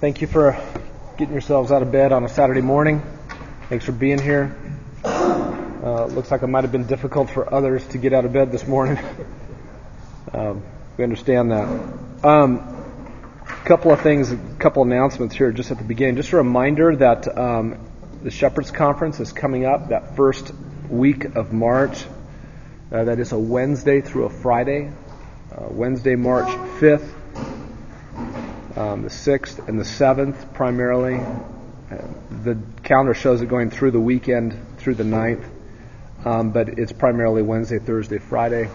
Thank you for getting yourselves out of bed on a Saturday morning. Thanks for being here. Uh, looks like it might have been difficult for others to get out of bed this morning. um, we understand that. A um, couple of things, a couple announcements here just at the beginning. Just a reminder that um, the Shepherds Conference is coming up that first week of March. Uh, that is a Wednesday through a Friday. Uh, Wednesday, March 5th um, the 6th and the 7th primarily. The calendar shows it going through the weekend through the 9th, um, but it's primarily Wednesday, Thursday, Friday.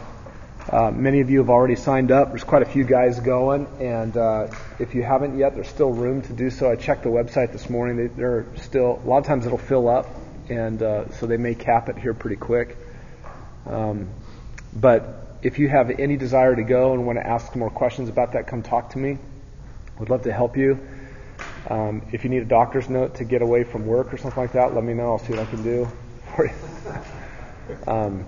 Uh, many of you have already signed up. There's quite a few guys going, and uh, if you haven't yet, there's still room to do so. I checked the website this morning. They, they're still a lot of times it'll fill up, and uh, so they may cap it here pretty quick. Um, but if you have any desire to go and want to ask more questions about that, come talk to me. Would love to help you. Um, if you need a doctor's note to get away from work or something like that, let me know. I'll see what I can do for you. um,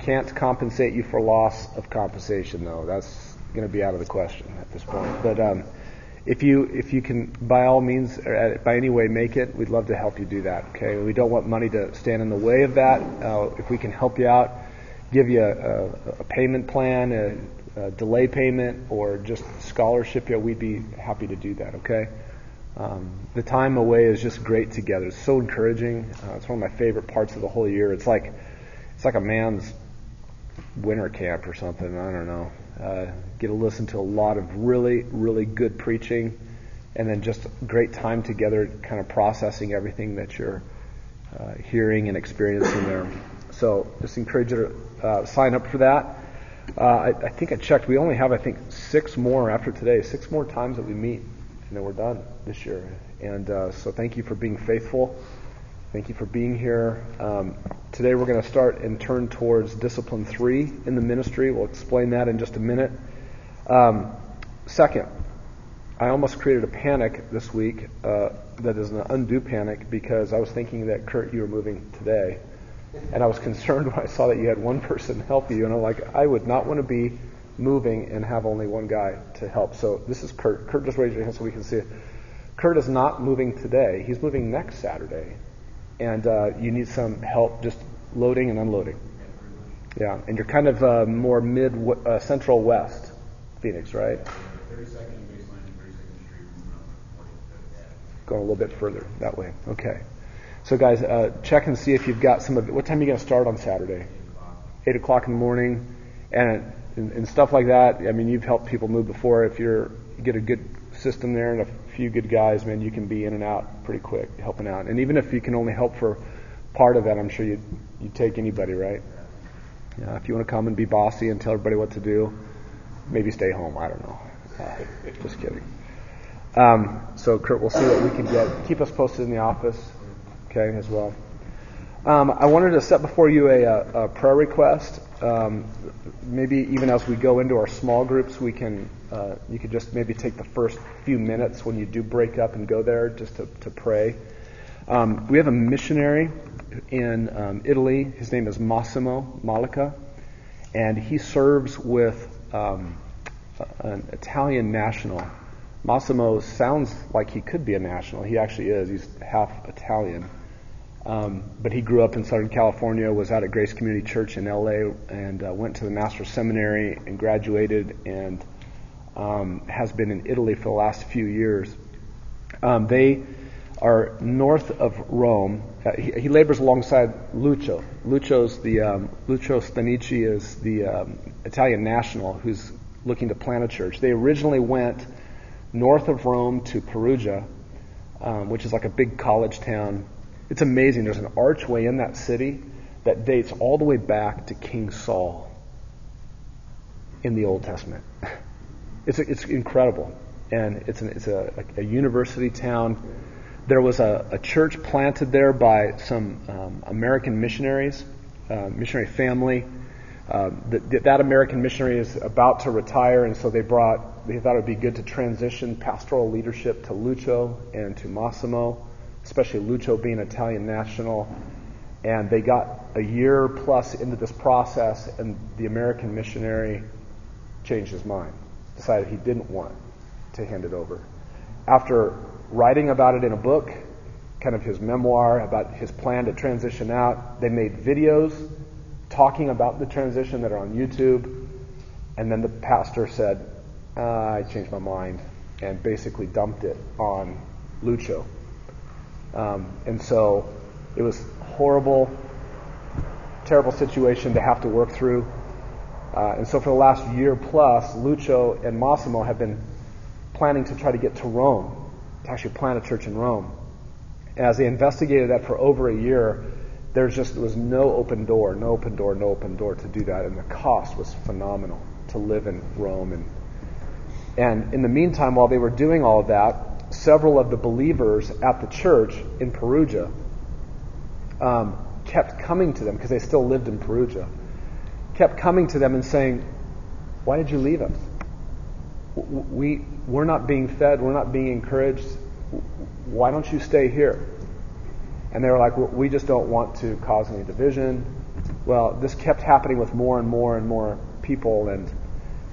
can't compensate you for loss of compensation, though. That's going to be out of the question at this point. But um, if you if you can, by all means, or by any way, make it. We'd love to help you do that. Okay, we don't want money to stand in the way of that. Uh, if we can help you out, give you a, a, a payment plan, a, uh, delay payment or just scholarship, yeah, we'd be happy to do that, okay? Um, the time away is just great together. It's so encouraging. Uh, it's one of my favorite parts of the whole year. It's like it's like a man's winter camp or something. I don't know. Uh, get to listen to a lot of really, really good preaching, and then just great time together, kind of processing everything that you're uh, hearing and experiencing there. So, just encourage you to uh, sign up for that. Uh, I, I, think I checked. We only have, I think, six more after today, six more times that we meet, and then we're done this year. And uh, so, thank you for being faithful. Thank you for being here. Um, today, we're going to start and turn towards discipline three in the ministry. We'll explain that in just a minute. Um, second, I almost created a panic this week uh, that is an undue panic because I was thinking that Kurt, you were moving today. And I was concerned when I saw that you had one person help you. And I'm like, I would not want to be moving and have only one guy to help. So this is Kurt. Kurt, just raise your hand so we can see it. Kurt is not moving today. He's moving next Saturday. And uh, you need some help just loading and unloading. Yeah, and you're kind of uh, more mid uh, central west Phoenix, right? 32nd baseline and 32nd Street. Going a little bit further that way. Okay. So, guys, uh, check and see if you've got some of it. What time are you going to start on Saturday? 8 o'clock in the morning. And, and, and, stuff like that. I mean, you've helped people move before. If you're, you get a good system there and a few good guys, man, you can be in and out pretty quick helping out. And even if you can only help for part of that, I'm sure you'd, you'd take anybody, right? Yeah, if you want to come and be bossy and tell everybody what to do, maybe stay home. I don't know. Uh, just kidding. Um, so, Kurt, we'll see what we can get. Keep us posted in the office okay, as well. Um, I wanted to set before you a, a, a prayer request. Um, maybe even as we go into our small groups, we can uh, you could just maybe take the first few minutes when you do break up and go there just to, to pray. Um, we have a missionary in um, Italy. His name is Massimo Malika, and he serves with um, an Italian national Massimo sounds like he could be a national. He actually is. He's half Italian. Um, but he grew up in Southern California, was out at Grace Community Church in LA, and uh, went to the Master's Seminary and graduated, and um, has been in Italy for the last few years. Um, they are north of Rome. Uh, he, he, labors alongside Lucio. Lucio's the um, Lucio Stanici is the um, Italian national who's looking to plant a church. They originally went north of Rome to Perugia, um, which is like a big college town it's amazing. There's an archway in that city that dates all the way back to King Saul in the Old Testament. It's, it's incredible. And it's, an, it's a, a, university town. There was a, a church planted there by some um, American missionaries, uh, missionary family. Uh, that, that American missionary is about to retire, and so they brought, they thought it would be good to transition pastoral leadership to Lucio and to Massimo especially Lucio being Italian national. And they got a year plus into this process, and the American missionary changed his mind, decided he didn't want to hand it over. after writing about it in a book, kind of his memoir about his plan to transition out, they made videos talking about the transition that are on YouTube. And then the pastor said, uh, I changed my mind and basically dumped it on Lucio. Um, and so it was horrible, terrible situation to have to work through. Uh, and so for the last year plus, Lucio and Massimo have been planning to try to get to Rome, to actually plant a church in Rome. As they investigated that for over a year, there just was no open door, no open door, no open door to do that, and the cost was phenomenal to live in Rome. And and in the meantime, while they were doing all of that, several of the believers at the church in Perugia um, kept coming to them because they still lived in Perugia, kept coming to them and saying, "Why did you leave us? We we're not being fed, we're not being encouraged. Why don't you stay here?" And they were like, "We just don't want to cause any division." Well, this kept happening with more and more and more people, and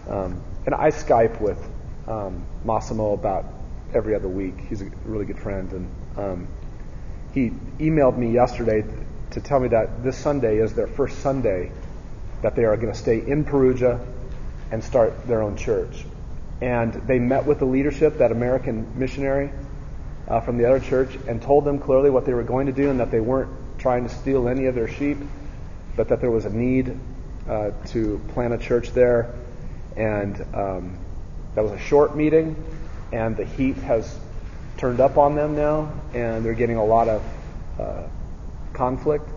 um, and I Skype with um, Massimo about every other week. He's a really good friend, and um, he emailed me yesterday to tell me that this Sunday is their first Sunday that they are going to stay in Perugia and start their own church. And they met with the leadership, that American missionary uh, from the other church, and told them clearly what they were going to do and that they weren't trying to steal any of their sheep, but that there was a need uh, to plant a church there. And um, that was a short meeting, and the heat has turned up on them now, and they're getting a lot of uh, conflict.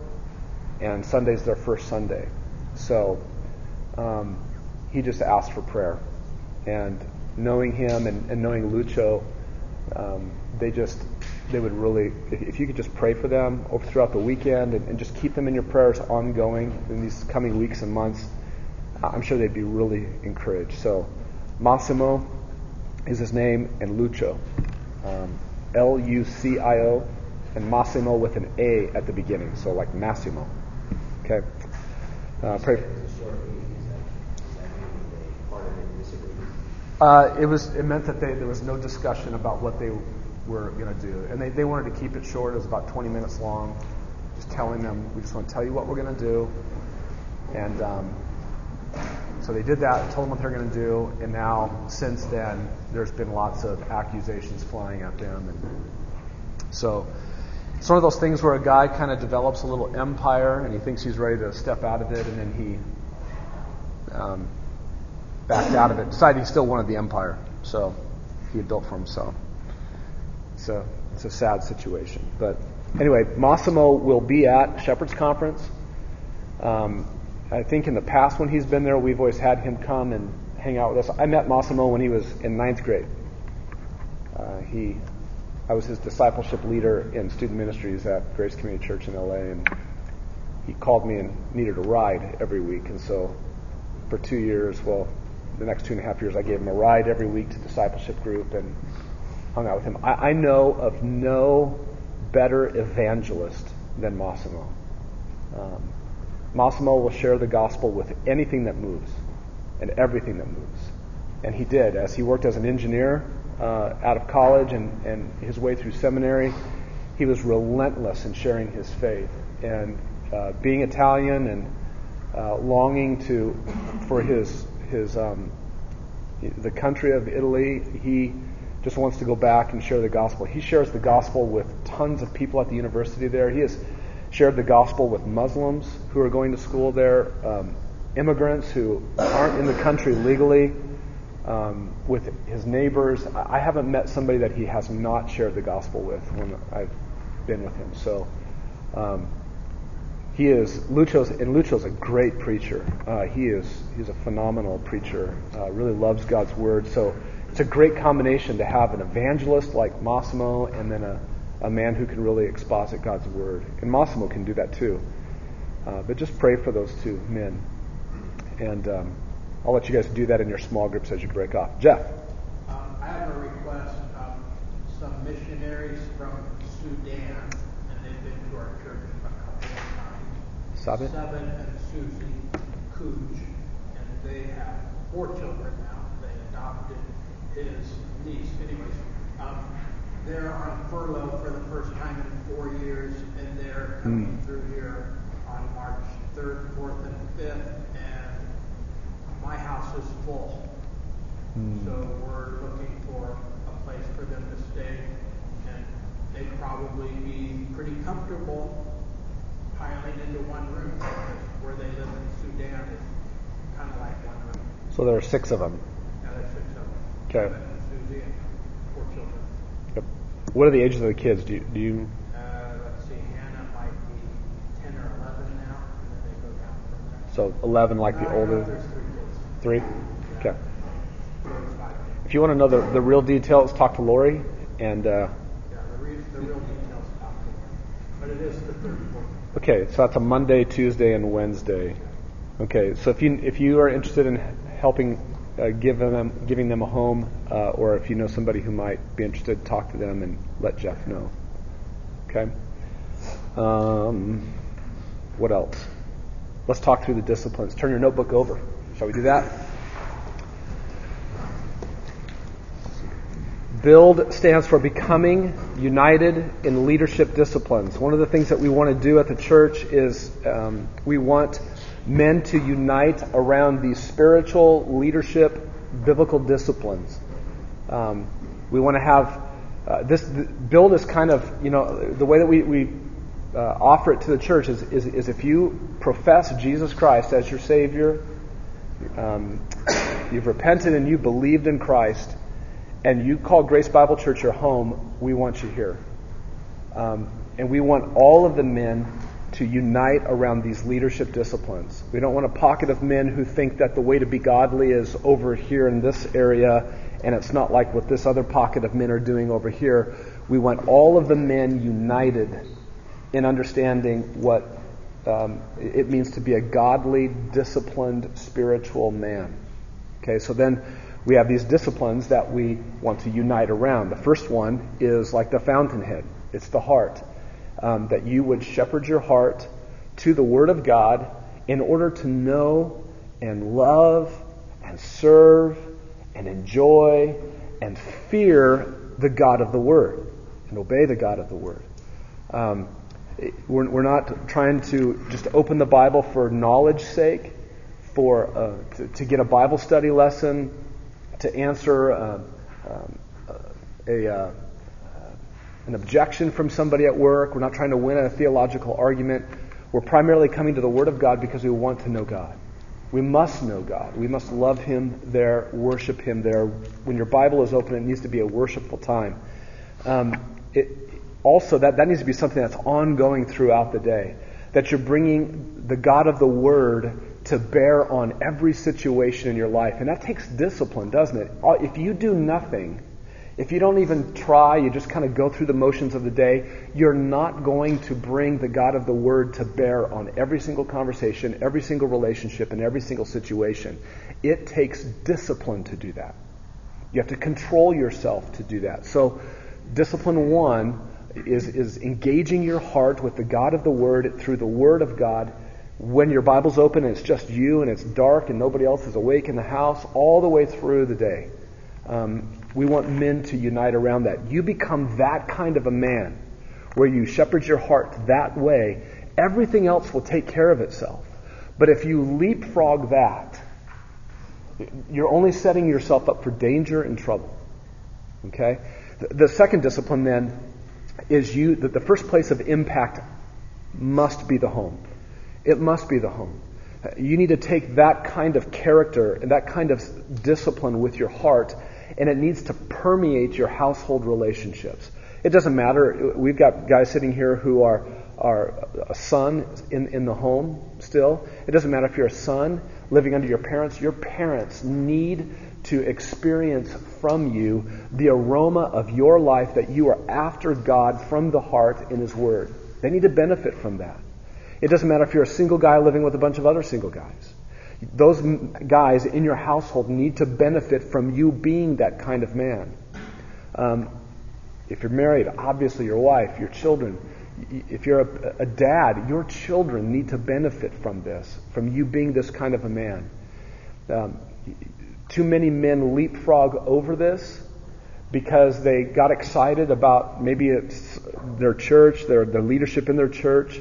And Sunday's their first Sunday. So um, he just asked for prayer. And knowing him and, and knowing Lucio, um, they just they would really if, you could just pray for them over throughout the weekend and, and, just keep them in your prayers ongoing in these coming weeks and months i'm sure they'd be really encouraged so Massimo is his name, and Lucio. Um, L U C I O, and Massimo with an A at the beginning, so like Massimo. Okay? Uh, pray. Uh, it was. It meant that they, there was no discussion about what they were going to do, and they, they wanted to keep it short. It was about 20 minutes long, just telling them we just want to tell you what we're going to do, and um, so they did that, told them what they're going to do, and now since then there's been lots of accusations flying at them, and so it's one of those things where a guy kind of develops a little empire and he thinks he's ready to step out of it, and then he um, backed out of it, decided he still wanted the empire, so he had built for himself. So it's a sad situation, but anyway, Massimo will be at Shepherd's Conference. Um, I think in the past when he's been there, we've always had him come and hang out with us. I met Massimo when he was in ninth grade. Uh, he, I was his discipleship leader in student ministries at Grace Community Church in LA, and he called me and needed a ride every week. And so, for two years, well, the next two and a half years, I gave him a ride every week to discipleship group and hung out with him. I, I know of no better evangelist than Massimo. Um, Massimo will share the gospel with anything that moves and everything that moves. And he did. As he worked as an engineer uh, out of college and, and his way through seminary, he was relentless in sharing his faith. And uh, being Italian and uh, longing to for his his um, the country of Italy, he just wants to go back and share the gospel. He shares the gospel with tons of people at the university there. He is shared the gospel with Muslims who are going to school there, um, immigrants who aren't in the country legally, um, with his neighbors. I haven't met somebody that he has not shared the gospel with when I've been with him. So um, he is Lucio's, and Lucio's a great preacher. Uh, he is he's a phenomenal preacher. Uh, really loves God's word. So it's a great combination to have an evangelist like Massimo and then a a man who can really exposit God's word. And Massimo can do that too. Uh, but just pray for those two men. And um, I'll let you guys do that in your small groups as you break off. Jeff. Um, I have a request. Um, some missionaries from Sudan, and they've been to our church a couple of times. Sabin? Sabin and Susie Cooch, and they have four children now. They adopted his niece. Anyways, Um, they're on furlough for the first time in four years, and they're coming Mm. through here on March 3rd, 4th, and 5th, and my house is full. Mm. So we're looking for a place for them to stay, and they'd probably be pretty comfortable piling into one room, because where they live in Sudan is kind of like one room. So there are six of them. Now there's six of them. Okay. Seven and Susie and four children. Yep. What are the ages of the kids? Do you, do you Uh, let's see, Hannah might be ten or eleven now, and then they go down from there. so 11 like the Uh, older There's three kids. three? Okay. If you want to know the, the real details, talk to Lori and. Uh, Yeah, the real, the real details about. But it is the third quarter. Okay, so that's a Monday, Tuesday, and Wednesday. Okay, so if you if you are interested in helping uh, give them giving them a home, uh, or if you know somebody who might be interested, talk to them and let Jeff know. Okay. Um, what else? Let's talk through the disciplines. Turn your notebook over. Shall we do that? Build stands for becoming united in leadership disciplines. One of the things that we want to do at the church is um, we want men to unite around these spiritual leadership biblical disciplines. Um, we want to have uh, this th- build is kind of you know the way that we, we uh, offer it to the church is, is, is if you profess Jesus Christ as your Savior, um, you've repented and you believed in Christ, and you call Grace Bible Church your home, we want you here. Um, and we want all of the men to unite around these leadership disciplines. We don't want a pocket of men who think that the way to be godly is over here in this area, and it's not like what this other pocket of men are doing over here. We want all of the men united in understanding what um, it means to be a godly, disciplined, spiritual man. Okay, so then we have these disciplines that we want to unite around. The first one is like the fountainhead, it's the heart. Um, that you would shepherd your heart to the Word of God in order to know and love and serve and enjoy and fear the God of the Word and obey the God of the Word. Um, we're, we're not trying to just open the Bible for knowledge's sake, for uh, to, to, get a Bible study lesson, to answer uh, um, a, uh, an objection from somebody at work. We're not trying to win a theological argument. We're primarily coming to the Word of God because we want to know God. We must know God. We must love Him there, worship Him there. When your Bible is open, it needs to be a worshipful time. Um, it, also, that, that needs to be something that's ongoing throughout the day. That you're bringing the God of the Word to bear on every situation in your life. And that takes discipline, doesn't it? If you do nothing, if you don't even try, you just kind of go through the motions of the day, you're not going to bring the God of the Word to bear on every single conversation, every single relationship, and every single situation. It takes discipline to do that. You have to control yourself to do that. So, discipline one is, is engaging your heart with the God of the Word through the Word of God. When your Bible's open and it's just you and it's dark and nobody else is awake in the house, all the way through the day. Um, we want men to unite around that. You become that kind of a man where you shepherd your heart that way, everything else will take care of itself. But if you leapfrog that, you're only setting yourself up for danger and trouble. Okay? The, second discipline then is you that the first place of impact must be the home. It must be the home. You need to take that kind of character and that kind of discipline with your heart, and it needs to permeate your household relationships. It doesn't matter. We've got guys sitting here who are are a son in, in the home still. It doesn't matter if you're a son living under your parents. Your parents need to experience from you the aroma of your life that you are after God from the heart in His Word. They need to benefit from that. It doesn't matter if you're a single guy living with a bunch of other single guys. Those guys in your household need to benefit from you being that kind of man. Um, if you're married, obviously your wife, your children. If you're a, a, dad, your children need to benefit from this, from you being this kind of a man. Um, too many men leapfrog over this because they got excited about maybe it's their church, their, their leadership in their church,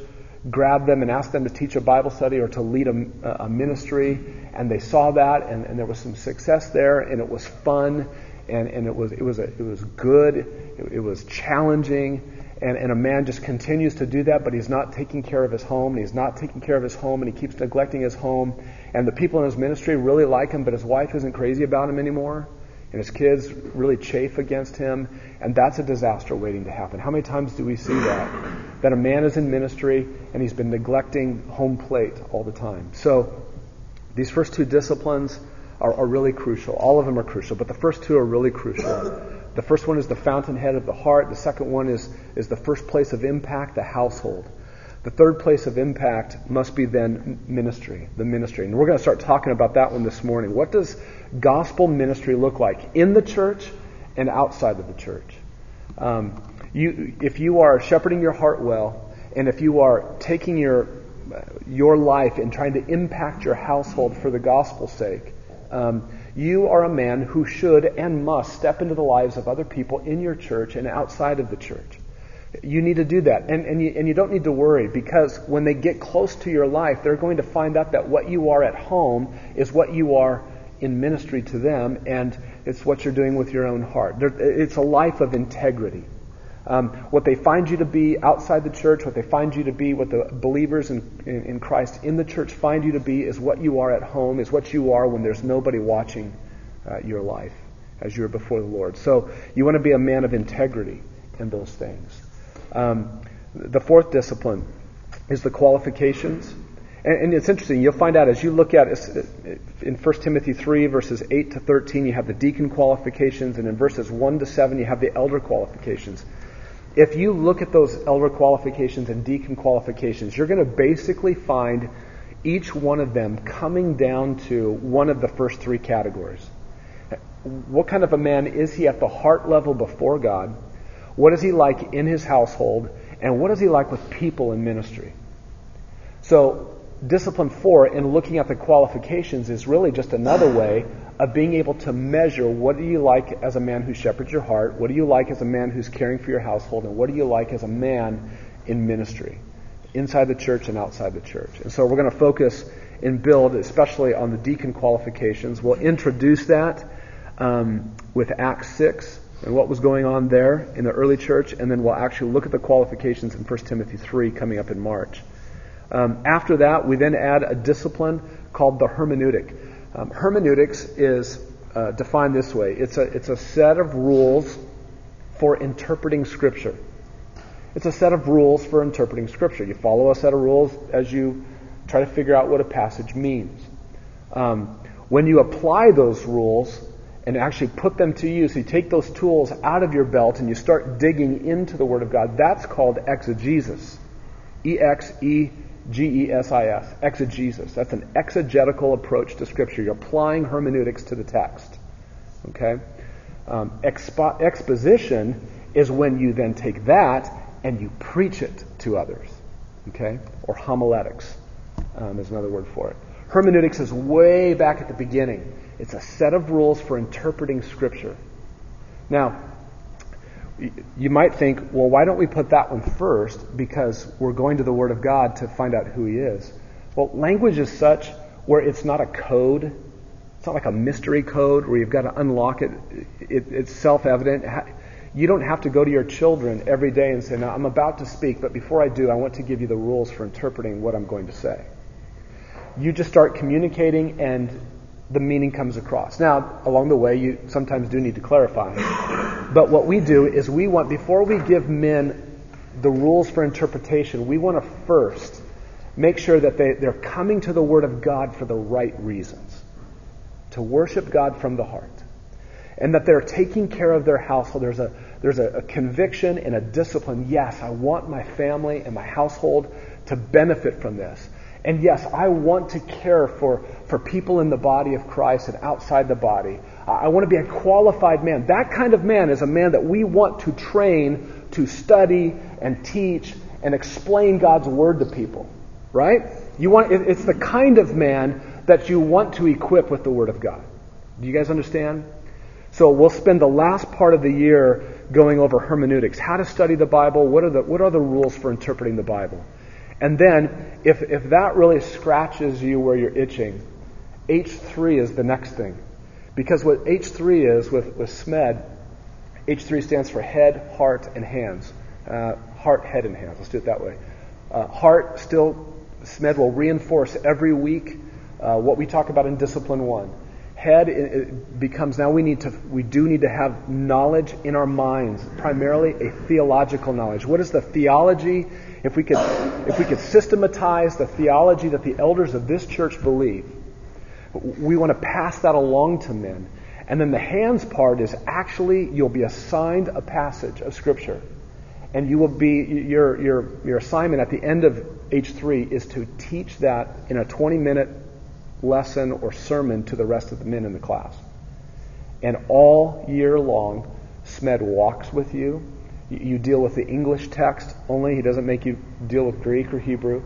grabbed them and asked them to teach a Bible study or to lead a, a ministry, and they saw that, and, and, there was some success there, and it was fun, and, and it was it was a, it was good, it, it was challenging, and, and a man just continues to do that, but he's not taking care of his home, and he's not taking care of his home, and he keeps neglecting his home, and the people in his ministry really like him, but his wife isn't crazy about him anymore and his kids really chafe against him, and that's a disaster waiting to happen. How many times do we see that? That a man is in ministry and he's been neglecting home plate all the time. So these first two disciplines are, are really crucial. All of them are crucial, but the first two are really crucial. The first one is the fountainhead of the heart. The second one is, is the first place of impact, the household. The third place of impact must be then ministry, the ministry. And we're going to start talking about that one this morning. What does gospel ministry look like in the church and outside of the church? Um, you, if you are shepherding your heart well, and if you are taking your your life and trying to impact your household for the gospel's sake, um, you are a man who should and must step into the lives of other people in your church and outside of the church. You need to do that. And, and, you, and you don't need to worry because when they get close to your life, they're going to find out that what you are at home is what you are in ministry to them, and it's what you're doing with your own heart. It's a life of integrity. Um, what they find you to be outside the church, what they find you to be, what the believers in, in, in, Christ in the church find you to be, is what you are at home, is what you are when there's nobody watching uh, your life as you're before the Lord. So you want to be a man of integrity in those things. Um, the fourth discipline is the qualifications. And, and, it's interesting, you'll find out as you look at in 1 Timothy 3, verses 8 to 13, you have the deacon qualifications, and in verses 1 to 7, you have the elder qualifications. If you look at those elder qualifications and deacon qualifications, you're going to basically find each one of them coming down to one of the first three categories. What kind of a man is he at the heart level before God? What is he like in his household? And what is he like with people in ministry? So, discipline four, in looking at the qualifications, is really just another way of being able to measure what do you like as a man who shepherds your heart, what do you like as a man who's caring for your household, and what do you like as a man in ministry, inside the church and outside the church. And so we're going to focus and build, especially on the deacon qualifications. We'll introduce that um, with Acts 6 and what was going on there in the early church, and then we'll actually look at the qualifications in 1 Timothy 3 coming up in March. Um, after that, we then add a discipline called the hermeneutic. Um, hermeneutics is uh, defined this way it's a, it's a set of rules for interpreting Scripture. It's a set of rules for interpreting Scripture. You follow a set of rules as you try to figure out what a passage means. Um, when you apply those rules, and actually put them to use. You take those tools out of your belt and you start digging into the Word of God. That's called exegesis. E X E G E S I S. Exegesis. That's an exegetical approach to Scripture. You're applying hermeneutics to the text. Okay? Um, expo- exposition is when you then take that and you preach it to others. Okay? Or homiletics um, is another word for it. Hermeneutics is way back at the beginning. It's a set of rules for interpreting Scripture. Now, you might think, well, why don't we put that one first? Because we're going to the Word of God to find out who He is. Well, language is such where it's not a code. It's not like a mystery code where you've got to unlock it. it it's self evident. You don't have to go to your children every day and say, Now, I'm about to speak, but before I do, I want to give you the rules for interpreting what I'm going to say. You just start communicating, and the meaning comes across. Now, along the way, you sometimes do need to clarify. But what we do is we want, before we give men the rules for interpretation, we want to first make sure that they, they're coming to the Word of God for the right reasons. To worship God from the heart. And that they're taking care of their household. There's a, there's a, a conviction and a discipline. Yes, I want my family and my household to benefit from this. And yes, I want to care for, for people in the body of Christ and outside the body. I want to be a qualified man. That kind of man is a man that we want to train to study and teach and explain God's word to people. Right? You want, it's the kind of man that you want to equip with the word of God. Do you guys understand? So we'll spend the last part of the year going over hermeneutics, how to study the Bible, what are the, what are the rules for interpreting the Bible. And then, if, if that really scratches you where you're itching, H3 is the next thing. Because what H3 is with, with SMED, H3 stands for head, heart, and hands. Uh, heart, head, and hands. Let's do it that way. Uh, heart, still, SMED will reinforce every week uh, what we talk about in Discipline 1 head it becomes now we need to we do need to have knowledge in our minds primarily a theological knowledge what is the theology if we could if we could systematize the theology that the elders of this church believe we want to pass that along to men and then the hands part is actually you'll be assigned a passage of scripture and you will be your your your assignment at the end of H3 is to teach that in a 20 minute lesson or sermon to the rest of the men in the class. And all year long, SMED walks with you. You deal with the English text only. He doesn't make you deal with Greek or Hebrew.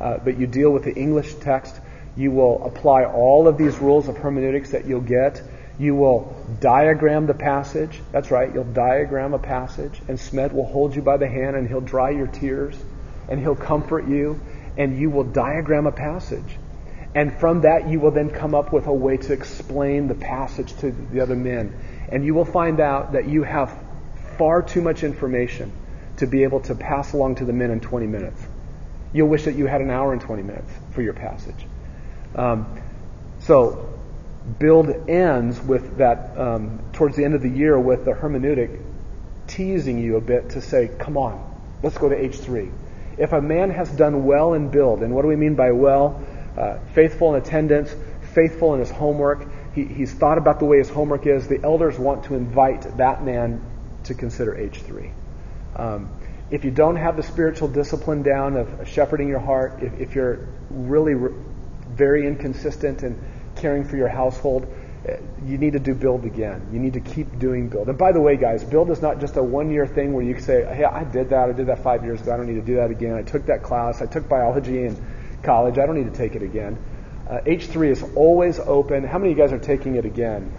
Uh, but you deal with the English text. You will apply all of these rules of hermeneutics that you'll get. You will diagram the passage. That's right, you'll diagram a passage. And SMED will hold you by the hand and he'll dry your tears and he'll comfort you. And you will diagram a passage. And from that, you will then come up with a way to explain the passage to the other men. And you will find out that you have far too much information to be able to pass along to the men in 20 minutes. You'll wish that you had an hour and 20 minutes for your passage. Um, so, build ends with that um, towards the end of the year with the hermeneutic teasing you a bit to say, come on, let's go to H3. If a man has done well in build, and what do we mean by well? uh, faithful in attendance, faithful in his homework. He, he's thought about the way his homework is. The elders want to invite that man to consider H3. Um, if you don't have the spiritual discipline down of shepherding your heart, if, if you're really re- very inconsistent in caring for your household, uh, you need to do build again. You need to keep doing build. And by the way, guys, build is not just a one year thing where you say, hey, I did that. I did that five years ago. I don't need to do that again. I took that class. I took biology in college. I don't need to take it again. Uh, H3 is always open. How many of you guys are taking it again?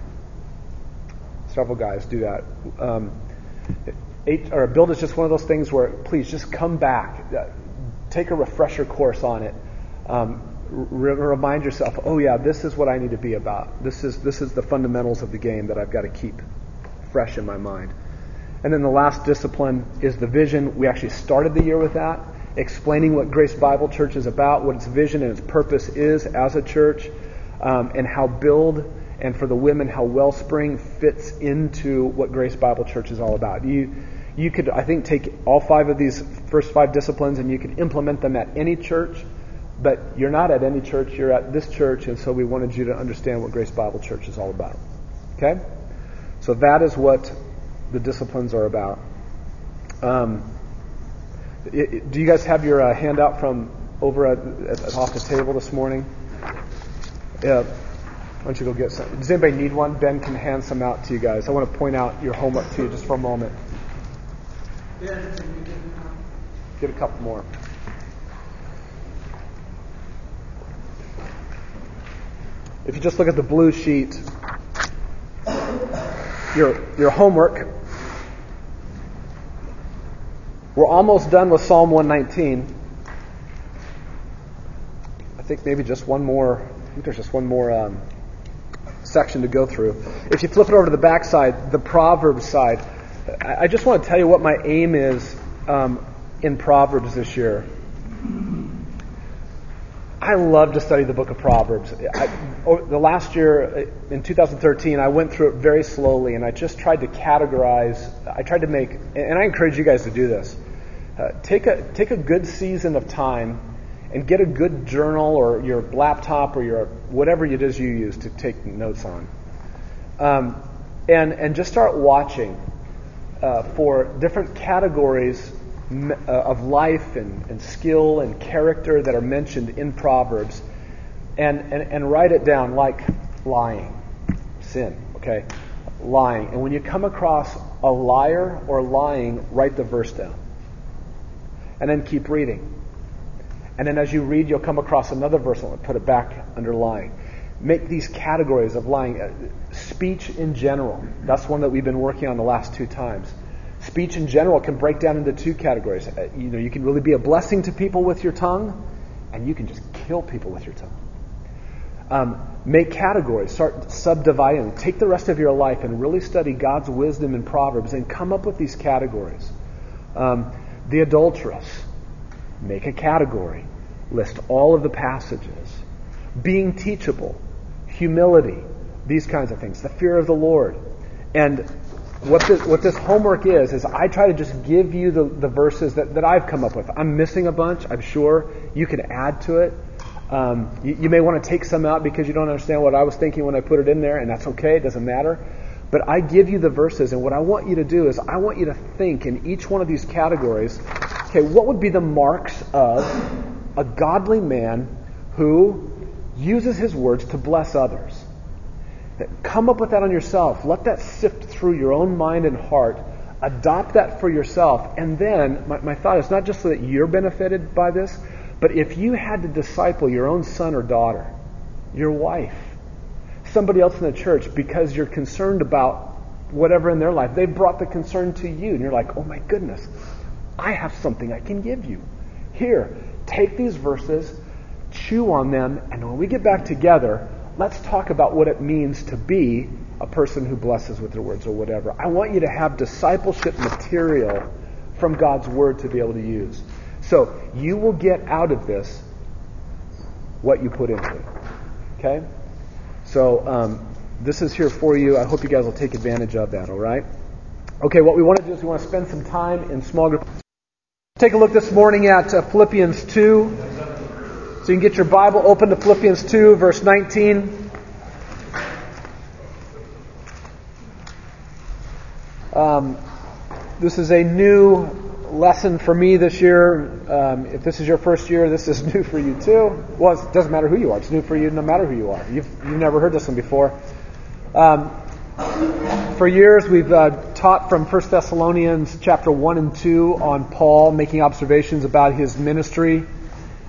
Several guys do that. Um, Or build is just one of those things where please just come back, uh, take a refresher course on it. Um, re- remind yourself, oh yeah, this is what I need to be about. This is this is the fundamentals of the game that I've got to keep fresh in my mind. And then the last discipline is the vision. We actually started the year with that explaining what Grace Bible Church is about, what its vision and its purpose is as a church, um, and how Build and for the women how Wellspring fits into what Grace Bible Church is all about. You you could I think take all five of these first five disciplines and you could implement them at any church, but you're not at any church, you're at this church, and so we wanted you to understand what Grace Bible Church is all about. Okay? So that is what the disciplines are about. Um, do you guys have your uh, handout from over at, at, off the table this morning? Yeah. Why don't you go get some? Does anybody need one? Ben can hand some out to you guys. I want to point out your homework to you just for a moment. Get a couple more. If you just look at the blue sheet, your your homework we're almost done with Psalm 119. I think maybe just one more. I think there's just one more um, section to go through. If you flip it over to the back side, the Proverbs side, I just want to tell you what my aim is um, in Proverbs this year. I love to study the book of Proverbs. I, the last year, uh, in 2013, I went through it very slowly and I just tried to categorize. I tried to make, and I encourage you guys to do this. Uh, take a take a good season of time and get a good journal or your laptop or your whatever it is you use to take notes on, um, and and just start watching uh, for different categories uh, of life and, and skill and character that are mentioned in Proverbs, and, and and write it down like lying, sin, okay, lying, and when you come across a liar or lying, write the verse down. And then keep reading. And then as you read, you'll come across another verse and put it back underlying. make these categories of lying. Uh, speech in general, that's one that we've been working on the last two times. Speech in general can break down into two categories. Uh, you know, you can really be a blessing to people with your tongue, and you can just kill people with your tongue. Um, make categories, start subdividing. Take the rest of your life and really study God's wisdom in Proverbs and come up with these categories. Um, the adulteress, make a category, list all of the passages. Being teachable, humility, these kinds of things, the fear of the Lord. And what this, what this homework is, is I try to just give you the, the verses that, that I've come up with. I'm missing a bunch, I'm sure. You can add to it. Um, you, you, may want to take some out because you don't understand what I was thinking when I put it in there, and that's okay, it doesn't matter. But I give you the verses, and what I want you to do is I want you to think in each one of these categories okay, what would be the marks of a godly man who uses his words to bless others? Come up with that on yourself. Let that sift through your own mind and heart. Adopt that for yourself. And then, my, my thought is not just so that you're benefited by this, but if you had to disciple your own son or daughter, your wife, somebody else in the church because you're concerned about whatever in their life, they've brought the concern to you, and you're like, oh my goodness, I have something I can give you. Here, take these verses, chew on them, and when we get back together, let's talk about what it means to be a person who blesses with their words or whatever. I want you to have discipleship material from God's Word to be able to use. So you will get out of this what you put into it. Okay? So um, this is here for you. I hope you guys will take advantage of that, all right? Okay, what we want to do is we want to spend some time in small groups. Take a look this morning at uh, Philippians 2. So you can get your Bible open to Philippians 2, verse 19. Um, this is a new lesson for me this year. Um, if this is your first year, this is new for you too. Well, it doesn't matter who you are. It's new for you no matter who you are. You've, you've never heard this one before. Um, for years, we've uh, taught from 1 Thessalonians chapter 1 and 2 on Paul making observations about his ministry,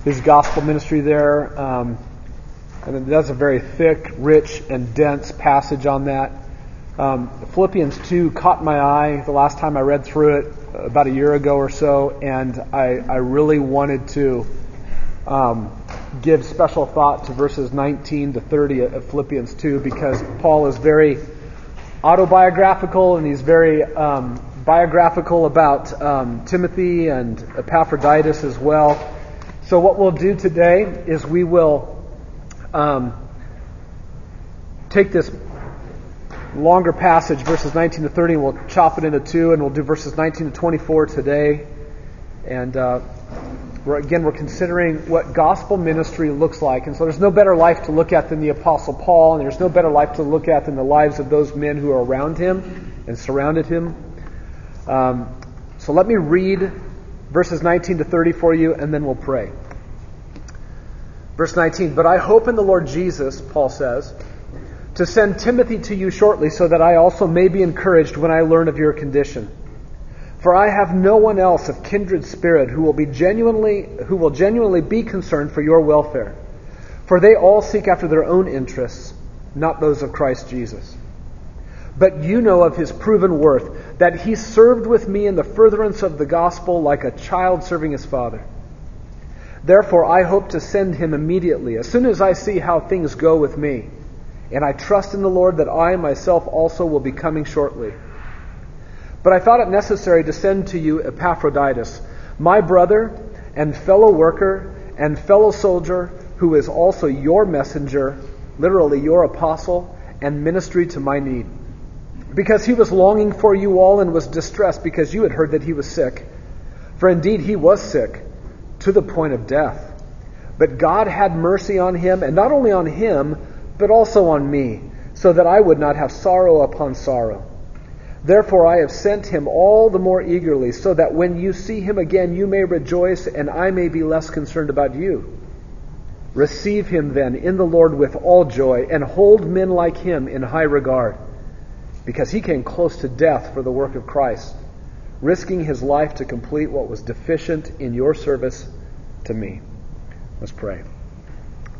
his gospel ministry there. Um, and that's a very thick, rich, and dense passage on that. Um, Philippians 2 caught my eye the last time I read through it about a year ago or so, and I, I really wanted to um, give special thought to verses 19 to 30 of Philippians 2 because Paul is very autobiographical and he's very um, biographical about um, Timothy and Epaphroditus as well. So, what we'll do today is we will um, take this longer passage, verses 19 to 30, and we'll chop it into two, and we'll do verses 19 to 24 today. And uh, we're, again, we're considering what gospel ministry looks like. And so there's no better life to look at than the Apostle Paul, and there's no better life to look at than the lives of those men who are around him and surrounded him. Um, so let me read verses 19 to 30 for you, and then we'll pray. Verse 19, But I hope in the Lord Jesus, Paul says, to send Timothy to you shortly so that I also may be encouraged when I learn of your condition. For I have no one else of kindred spirit who will be genuinely who will genuinely be concerned for your welfare. For they all seek after their own interests, not those of Christ Jesus. But you know of his proven worth, that he served with me in the furtherance of the gospel like a child serving his father. Therefore I hope to send him immediately, as soon as I see how things go with me and I trust in the Lord that I myself also will be coming shortly. But I thought it necessary to send to you Epaphroditus, my brother and fellow worker and fellow soldier, who is also your messenger, literally your apostle, and ministry to my need. Because he was longing for you all and was distressed because you had heard that he was sick. For indeed he was sick, to the point of death. But God had mercy on him, and not only on him, but also on me, so that I would not have sorrow upon sorrow. Therefore I have sent him all the more eagerly, so that when you see him again you may rejoice, and I may be less concerned about you. Receive him then in the Lord with all joy, and hold men like him in high regard, because he came close to death for the work of Christ, risking his life to complete what was deficient in your service to me. Let's pray.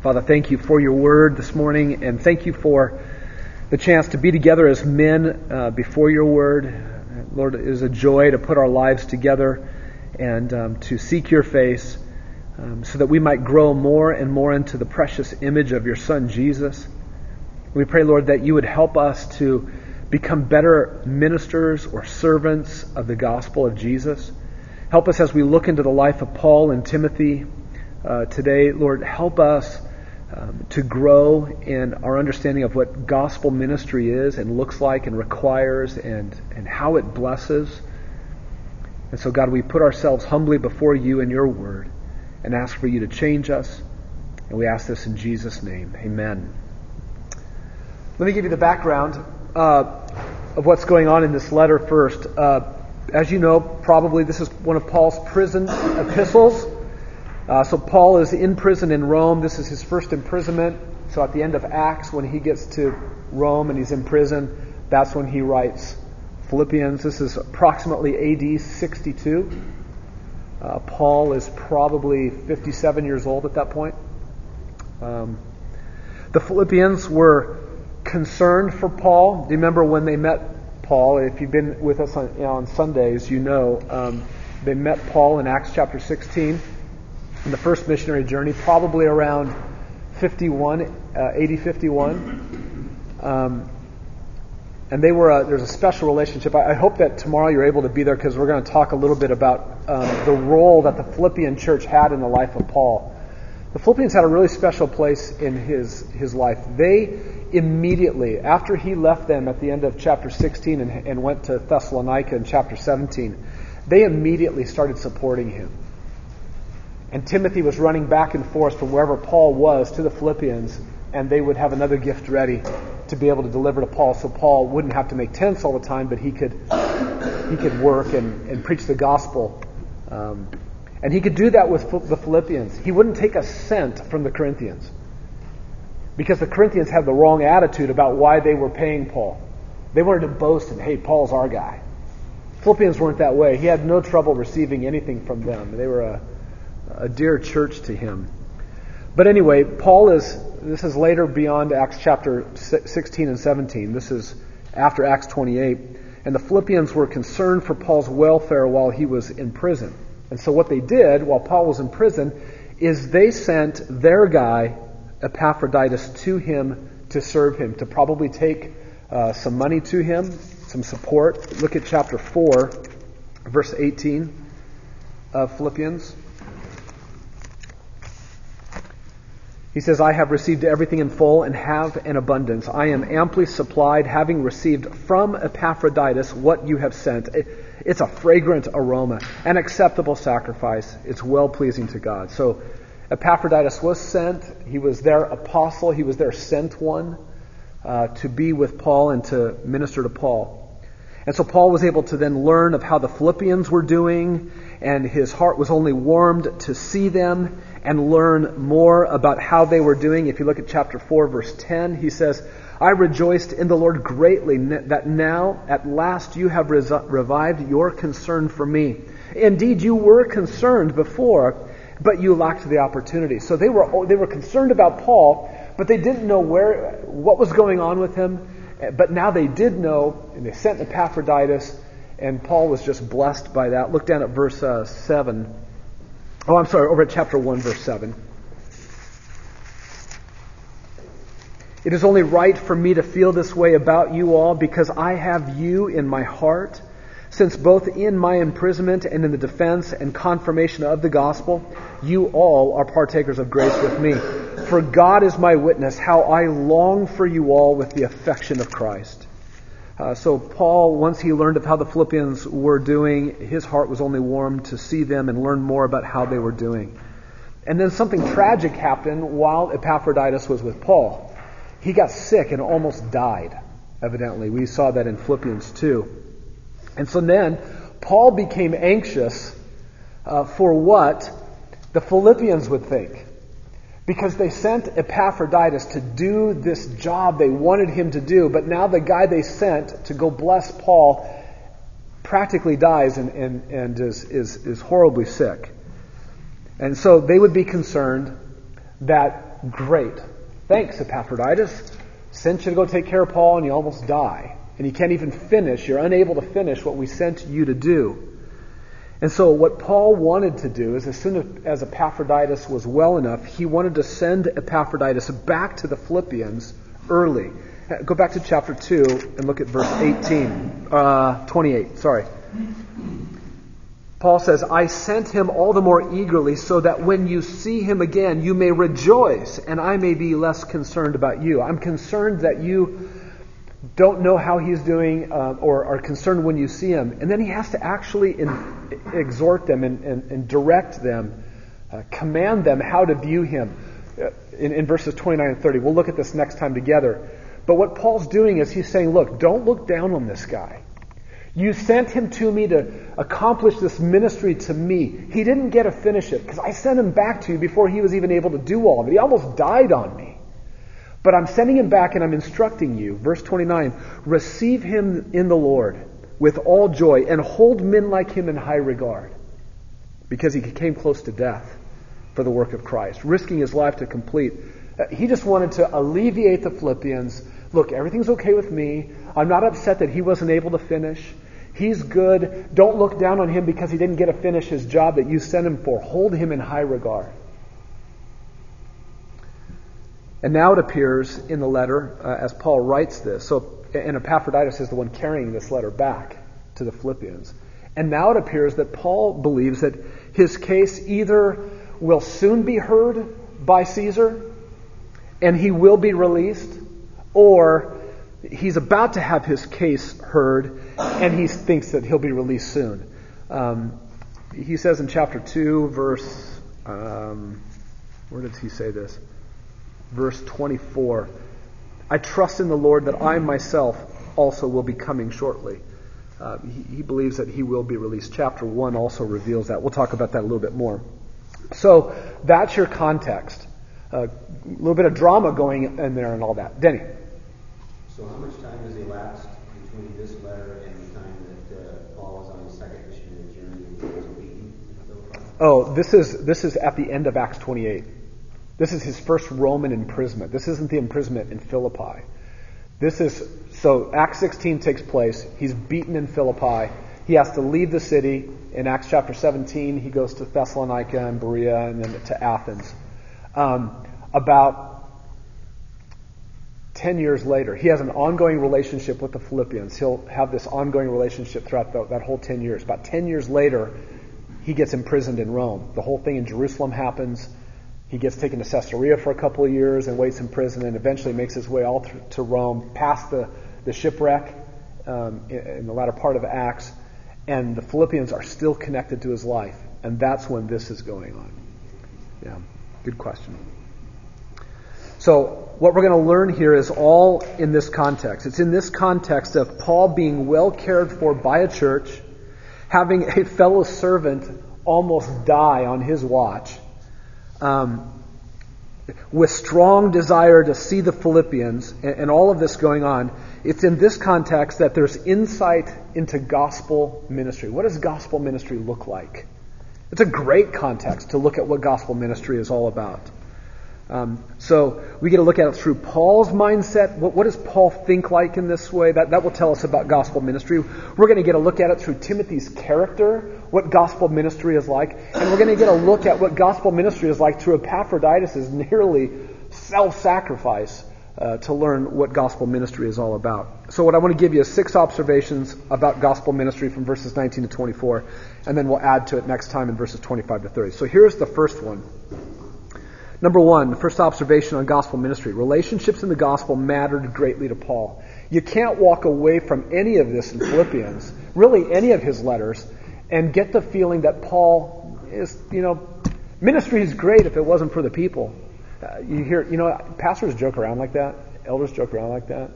Father, thank you for your word this morning, and thank you for the chance to be together as men uh, before your word. Lord, it is a joy to put our lives together and um, to seek your face um, so that we might grow more and more into the precious image of your Son, Jesus. We pray, Lord, that you would help us to become better ministers or servants of the gospel of Jesus. Help us as we look into the life of Paul and Timothy uh, today. Lord, help us um, to grow in our understanding of what gospel ministry is and looks like and requires and, and how it blesses. And so, God, we put ourselves humbly before you and your word and ask for you to change us. And we ask this in Jesus' name. Amen. Let me give you the background uh, of what's going on in this letter first. Uh, as you know, probably this is one of Paul's prison epistles. Uh, so Paul is in prison in Rome. This is his first imprisonment. So at the end of Acts, when he gets to Rome and he's in prison, that's when he writes Philippians. This is approximately AD 62. Uh, Paul is probably 57 years old at that point. Um, the Philippians were concerned for Paul. Do you remember when they met Paul? If you've been with us on, on Sundays, you know um, they met Paul in Acts chapter 16 in the first missionary journey, probably around 51, uh, 80, 51. Um, and they were a, there's a special relationship. I, I, hope that tomorrow you're able to be there because we're going to talk a little bit about um, the role that the Philippian church had in the life of Paul. The Philippians had a really special place in his his life. They immediately after he left them at the end of chapter 16 and, and went to Thessalonica in chapter 17, they immediately started supporting him. And Timothy was running back and forth from wherever Paul was to the Philippians, and they would have another gift ready to be able to deliver to Paul, so Paul wouldn't have to make tents all the time, but he could he could work and, and preach the gospel. Um, and he could do that with the Philippians. He wouldn't take a cent from the Corinthians because the Corinthians had the wrong attitude about why they were paying Paul. They wanted to boast and, hey, Paul's our guy. Philippians weren't that way. He had no trouble receiving anything from them. They were a a dear church to him. But anyway, Paul is, this is later beyond Acts chapter 16 and 17. This is after Acts 28. And the Philippians were concerned for Paul's welfare while he was in prison. And so what they did while Paul was in prison is they sent their guy, Epaphroditus, to him to serve him, to probably take uh, some money to him, some support. Look at chapter 4, verse 18 of Philippians. He says, I have received everything in full and have an abundance. I am amply supplied, having received from Epaphroditus what you have sent. It's a fragrant aroma, an acceptable sacrifice. It's well pleasing to God. So Epaphroditus was sent. He was their apostle. He was their sent one uh, to be with Paul and to minister to Paul. And so Paul was able to then learn of how the Philippians were doing, and his heart was only warmed to see them and learn more about how they were doing. If you look at chapter 4, verse 10, he says, I rejoiced in the Lord greatly that now at last you have revived your concern for me. Indeed, you were concerned before, but you lacked the opportunity. So they were, they were concerned about Paul, but they didn't know where, what was going on with him. But now they did know, and they sent Epaphroditus, and Paul was just blessed by that. Look down at verse uh, 7. Oh, I'm sorry, over at chapter 1, verse 7. It is only right for me to feel this way about you all because I have you in my heart, since both in my imprisonment and in the defense and confirmation of the gospel, you all are partakers of grace with me. For God is my witness, how I long for you all with the affection of Christ. Uh, so Paul, once he learned of how the Philippians were doing, his heart was only warmed to see them and learn more about how they were doing. And then something tragic happened while Epaphroditus was with Paul. He got sick and almost died, evidently. We saw that in Philippians 2. And so then, Paul became anxious uh, for what the Philippians would think because they sent Epaphroditus to do this job they wanted him to do, but now the guy they sent to go bless Paul practically dies and, and, and is, is, is horribly sick. And so they would be concerned that. Great. Thanks, Epaphroditus. Sent you to go take care of Paul and you almost die. And you can't even finish. You're unable to finish what we sent you to do. And so what Paul wanted to do is as soon as Epaphroditus was well enough, he wanted to send Epaphroditus back to the Philippians early. Go back to chapter 2 and look at verse 18, uh, 28, sorry. Paul says, I sent him all the more eagerly so that when you see him again, you may rejoice and I may be less concerned about you. I'm concerned that you don't know how he's doing uh, or are concerned when you see him. And then he has to actually in, exhort them and, and, and direct them, uh, command them how to view him uh, in, in verses 29 and 30. We'll look at this next time together. But what Paul's doing is he's saying, look, don't look down on this guy. You sent him to me to accomplish this ministry to me. He didn't get to finish it because I sent him back to you before he was even able to do all of it. He almost died on me. But I'm sending him back and I'm instructing you. Verse 29 Receive him in the Lord with all joy and hold men like him in high regard because he came close to death for the work of Christ, risking his life to complete. Uh, he just wanted to alleviate the Philippians. Look, everything's okay with me. I'm not upset that he wasn't able to finish. He's good. Don't look down on him because he didn't get to finish his job that you sent him for. Hold him in high regard. And now it appears in the letter uh, as Paul writes this. So, and Epaphroditus is the one carrying this letter back to the Philippians. And now it appears that Paul believes that his case either will soon be heard by Caesar and he will be released, or he's about to have his case heard, and he thinks that he'll be released soon. Um, he says in chapter 2, verse, um, where did he say this? Verse 24 I trust in the Lord that I myself also will be coming shortly. Uh, he, he believes that he will be released. Chapter 1 also reveals that. We'll talk about that a little bit more. So that's your context. A uh, little bit of drama going in there and all that. Denny. So how much time has elapsed between this letter and the time that uh, Paul was on his second missionary journey and was beaten Oh, this is this is at the end of Acts 28. This is his first Roman imprisonment. This isn't the imprisonment in Philippi. This is so Acts 16 takes place. He's beaten in Philippi. He has to leave the city. In Acts chapter 17, he goes to Thessalonica and Berea and then to Athens. Um, about 10 years later, he has an ongoing relationship with the Philippians. He'll have this ongoing relationship throughout the, that whole 10 years. About 10 years later, he gets imprisoned in Rome. The whole thing in Jerusalem happens. He gets taken to Caesarea for a couple of years and waits in prison and eventually makes his way all to Rome, past the, the shipwreck um, in, in the latter part of Acts. And the Philippians are still connected to his life. And that's when this is going on. Yeah, good question. So, what we're going to learn here is all in this context. It's in this context of Paul being well cared for by a church, having a fellow servant almost die on his watch, um, with strong desire to see the Philippians, and, and all of this going on. It's in this context that there's insight into gospel ministry. What does gospel ministry look like? It's a great context to look at what gospel ministry is all about. Um, so we get to look at it through Paul's mindset. What, what, does Paul think like in this way? That, that will tell us about gospel ministry. We're going to get a look at it through Timothy's character, what gospel ministry is like. And we're going to get a look at what gospel ministry is like through Epaphroditus' nearly self-sacrifice uh, to learn what gospel ministry is all about. So what I want to give you is six observations about gospel ministry from verses 19 to 24, and then we'll add to it next time in verses 25 to 30. So here's the first one. Number one, the first observation on gospel ministry. Relationships in the gospel mattered greatly to Paul. You can't walk away from any of this in Philippians, really any of his letters, and get the feeling that Paul is, you know, ministry is great if it wasn't for the people. Uh, you hear, you know, pastors joke around like that, elders joke around like that.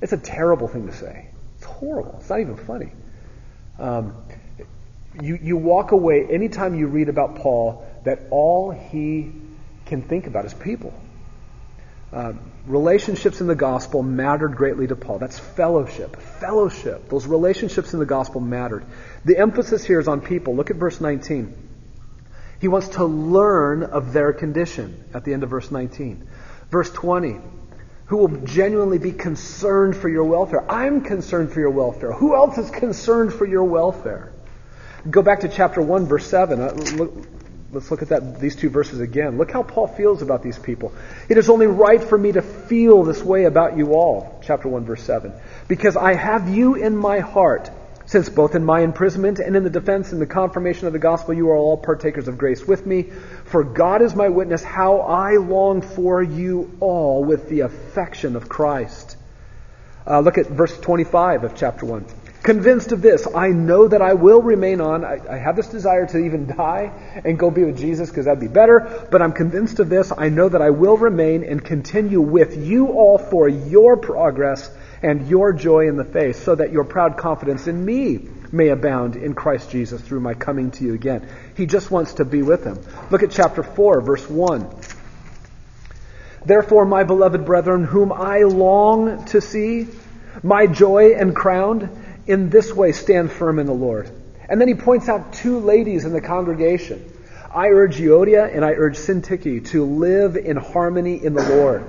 It's a terrible thing to say. It's horrible. It's not even funny. Um, you, you walk away anytime you read about Paul that all he can think about is people. Uh, relationships in the gospel mattered greatly to Paul. That's fellowship. Fellowship. Those relationships in the gospel mattered. The emphasis here is on people. Look at verse 19. He wants to learn of their condition at the end of verse 19. Verse 20, who will genuinely be concerned for your welfare. I'm concerned for your welfare. Who else is concerned for your welfare? Go back to chapter 1, verse 7. Uh, Let's look at that, these two verses again. Look how Paul feels about these people. It is only right for me to feel this way about you all. Chapter 1, verse 7. Because I have you in my heart since both in my imprisonment and in the defense and the confirmation of the gospel you are all partakers of grace with me. For God is my witness how I long for you all with the affection of Christ. Uh, look at verse 25 of chapter 1. Convinced of this, I know that I will remain on. I, I have this desire to even die and go be with Jesus because that'd be better. But I'm convinced of this. I know that I will remain and continue with you all for your progress and your joy in the faith, so that your proud confidence in me may abound in Christ Jesus through my coming to you again. He just wants to be with him. Look at chapter 4, verse 1. Therefore, my beloved brethren, whom I long to see, my joy and crown, in this way stand firm in the Lord. And then he points out two ladies in the congregation. I urge Euodia and I urge Syntyche to live in harmony in the Lord.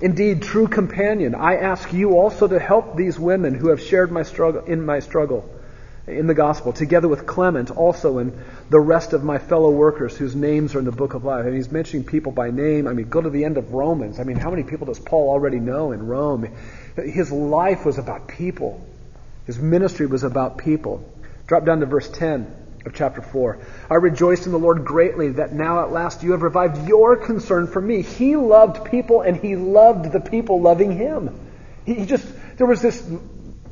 Indeed, true companion, I ask you also to help these women who have shared my struggle in my struggle in the gospel, together with Clement also and the rest of my fellow workers whose names are in the book of life. I And he's mentioning people by name. I mean, go to the end of Romans. I mean, how many people does Paul already know in Rome? His life was about people. His ministry was about people. Drop down to verse 10 of chapter 4. I rejoice in the Lord greatly that now at last you have revived your concern for me. He loved people and he loved the people loving him. He just, there was this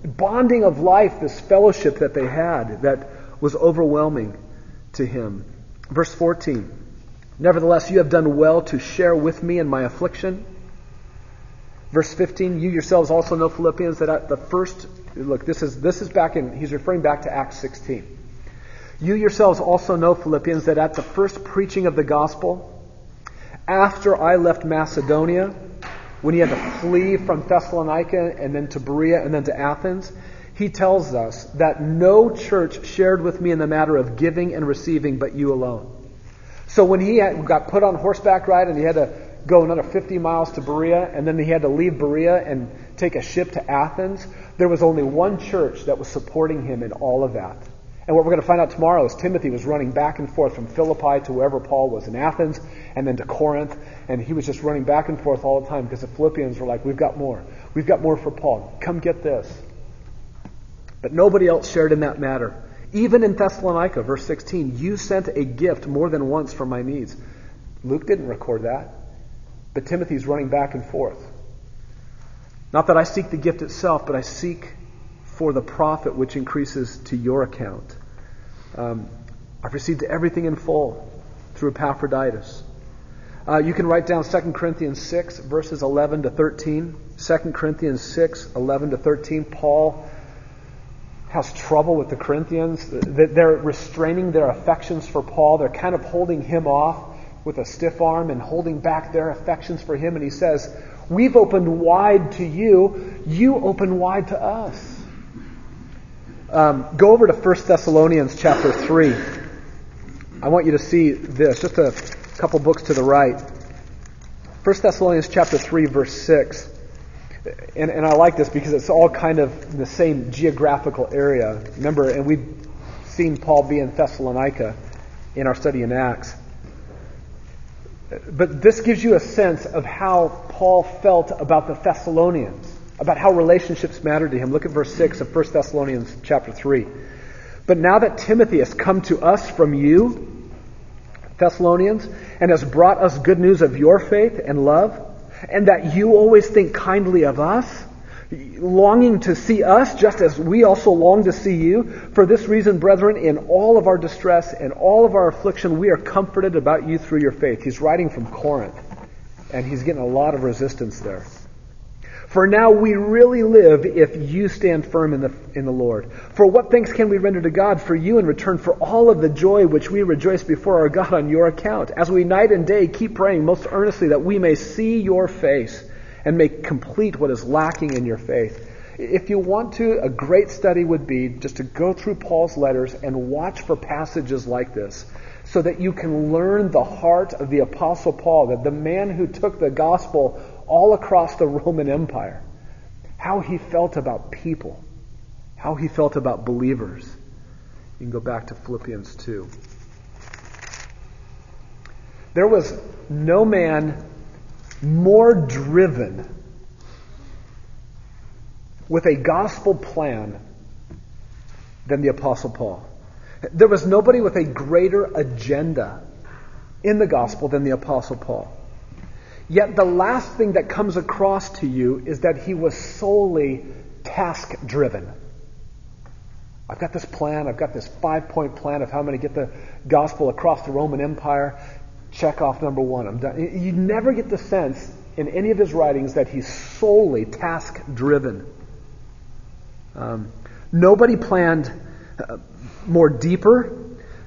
bonding of life, this fellowship that they had that was overwhelming to him. Verse 14. Nevertheless, you have done well to share with me in my affliction. Verse 15, you yourselves also know Philippians that at the first, look, this is, this is back in, he's referring back to Acts 16. You yourselves also know, Philippians, that at the first preaching of the gospel, after I left Macedonia, when he had to flee from Thessalonica and then to Berea and then to Athens, he tells us that no church shared with me in the matter of giving and receiving but you alone. So when he had, got put on horseback ride and he had to go another 50 miles to Berea and then he had to leave Berea and take a ship to Athens, there was only one church that was supporting him in all of that. And what we're going to find out tomorrow is Timothy was running back and forth from Philippi to wherever Paul was in Athens and then to Corinth. And he was just running back and forth all the time because the Philippians were like, We've got more. We've got more for Paul. Come get this. But nobody else shared in that matter. Even in Thessalonica, verse 16, you sent a gift more than once for my needs. Luke didn't record that. But Timothy's running back and forth. Not that I seek the gift itself, but I seek for the profit which increases to your account. Um, I've received everything in full through Epaphroditus. Uh, you can write down 2 Corinthians 6, verses 11 to 13. 2 Corinthians 6, 11 to 13. Paul has trouble with the Corinthians. They're restraining their affections for Paul. They're kind of holding him off with a stiff arm and holding back their affections for him. And he says, We've opened wide to you. You open wide to us. Um, go over to 1 Thessalonians chapter 3. I want you to see this, just a couple books to the right. 1 Thessalonians chapter 3, verse 6. And, and I like this because it's all kind of the same geographical area. Remember, and we've seen Paul be in Thessalonica in our study in Acts. But this gives you a sense of how Paul felt about the Thessalonians about how relationships matter to him. Look at verse 6 of 1 Thessalonians chapter 3. But now that Timothy has come to us from you, Thessalonians, and has brought us good news of your faith and love, and that you always think kindly of us, longing to see us just as we also long to see you. For this reason, brethren, in all of our distress and all of our affliction, we are comforted about you through your faith. He's writing from Corinth, and he's getting a lot of resistance there. For now we really live if you stand firm in the, in the Lord. For what thanks can we render to God for you in return for all of the joy which we rejoice before our God on your account, as we night and day keep praying most earnestly that we may see your face and make complete what is lacking in your faith. If you want to, a great study would be just to go through Paul's letters and watch for passages like this so that you can learn the heart of the Apostle Paul, that the man who took the gospel all across the Roman Empire, how he felt about people, how he felt about believers. You can go back to Philippians 2. There was no man more driven with a gospel plan than the Apostle Paul. There was nobody with a greater agenda in the gospel than the Apostle Paul. Yet the last thing that comes across to you is that he was solely task driven. I've got this plan, I've got this five point plan of how I'm going to get the gospel across the Roman Empire. Check off number one. I'm done. You never get the sense in any of his writings that he's solely task driven. Um, nobody planned uh, more deeper.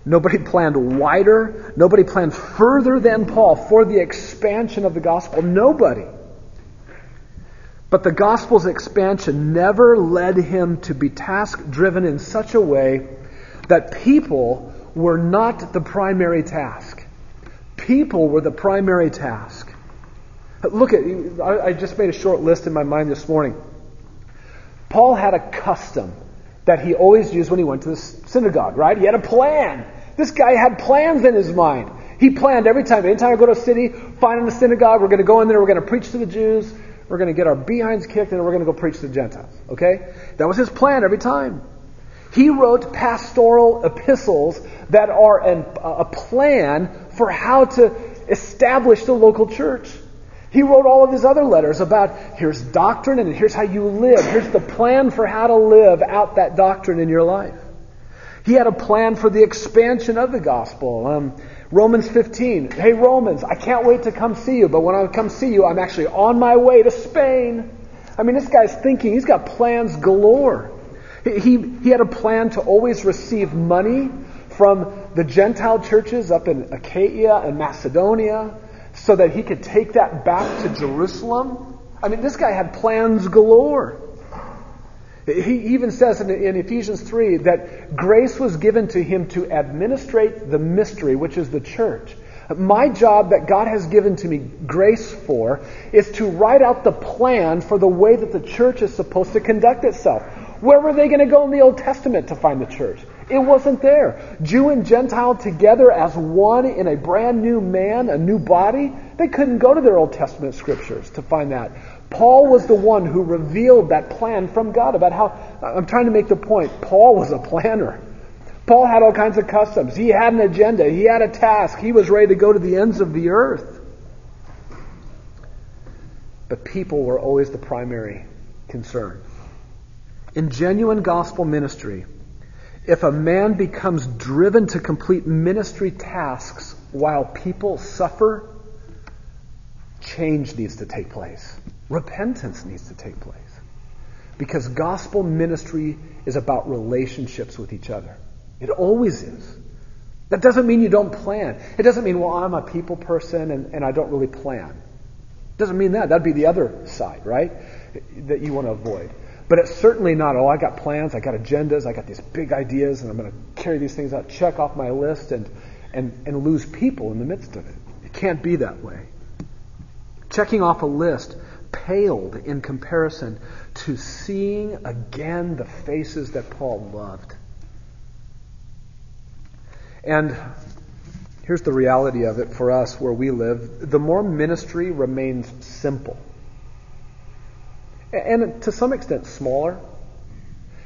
Nobody planned wider. Nobody planned further than Paul for the expansion of the gospel. Nobody. But the gospel's expansion never led him to be task driven in such a way that people were not the primary task. People were the primary task. Look at, I just made a short list in my mind this morning. Paul had a custom that he always used when he went to the synagogue, right? He had a plan. This guy had plans in his mind. He planned every time. Anytime I go to a city, find a synagogue, we're going to go in there, we're going to preach to the Jews, we're going to get our behinds kicked, and we're going to go preach to the Gentiles. Okay? That was his plan every time. He wrote pastoral epistles that are an, a plan for how to establish the local church. He wrote all of his other letters about here's doctrine and here's how you live. Here's the plan for how to live out that doctrine in your life. He had a plan for the expansion of the gospel. Um, Romans 15. Hey, Romans, I can't wait to come see you, but when I come see you, I'm actually on my way to Spain. I mean, this guy's thinking, he's got plans galore. He, he had a plan to always receive money from the Gentile churches up in Achaia and Macedonia so that he could take that back to Jerusalem. I mean, this guy had plans galore. He even says in, in, Ephesians 3 that grace was given to him to administrate the mystery, which is the church. My job that God has given to me grace for is to write out the plan for the way that the church is supposed to conduct itself. Where were they going to go in the Old Testament to find the church? It wasn't there. Jew and Gentile together as one in a brand new man, a new body. They couldn't go to their Old Testament scriptures to find that. Paul was the one who revealed that plan from God about how, I'm trying to make the point, Paul was a planner. Paul had all kinds of customs. He had an agenda. He had a task. He was ready to go to the ends of the earth. But people were always the primary concern. In genuine gospel ministry, if a man becomes driven to complete ministry tasks while people suffer, change needs to take place. Repentance needs to take place. Because gospel ministry is about relationships with each other. It always is. That doesn't mean you don't plan. It doesn't mean, well, I'm a people person and, and I don't really plan. It doesn't mean that. That'd be the other side, right? That you want to avoid. But it's certainly not, oh, I got plans, I got agendas, I got these big ideas, and I'm going to carry these things out, check off my list, and, and, and lose people in the midst of it. It can't be that way. Checking off a list paled in comparison to seeing again the faces that Paul loved. And here's the reality of it for us where we live the more ministry remains simple and to some extent smaller.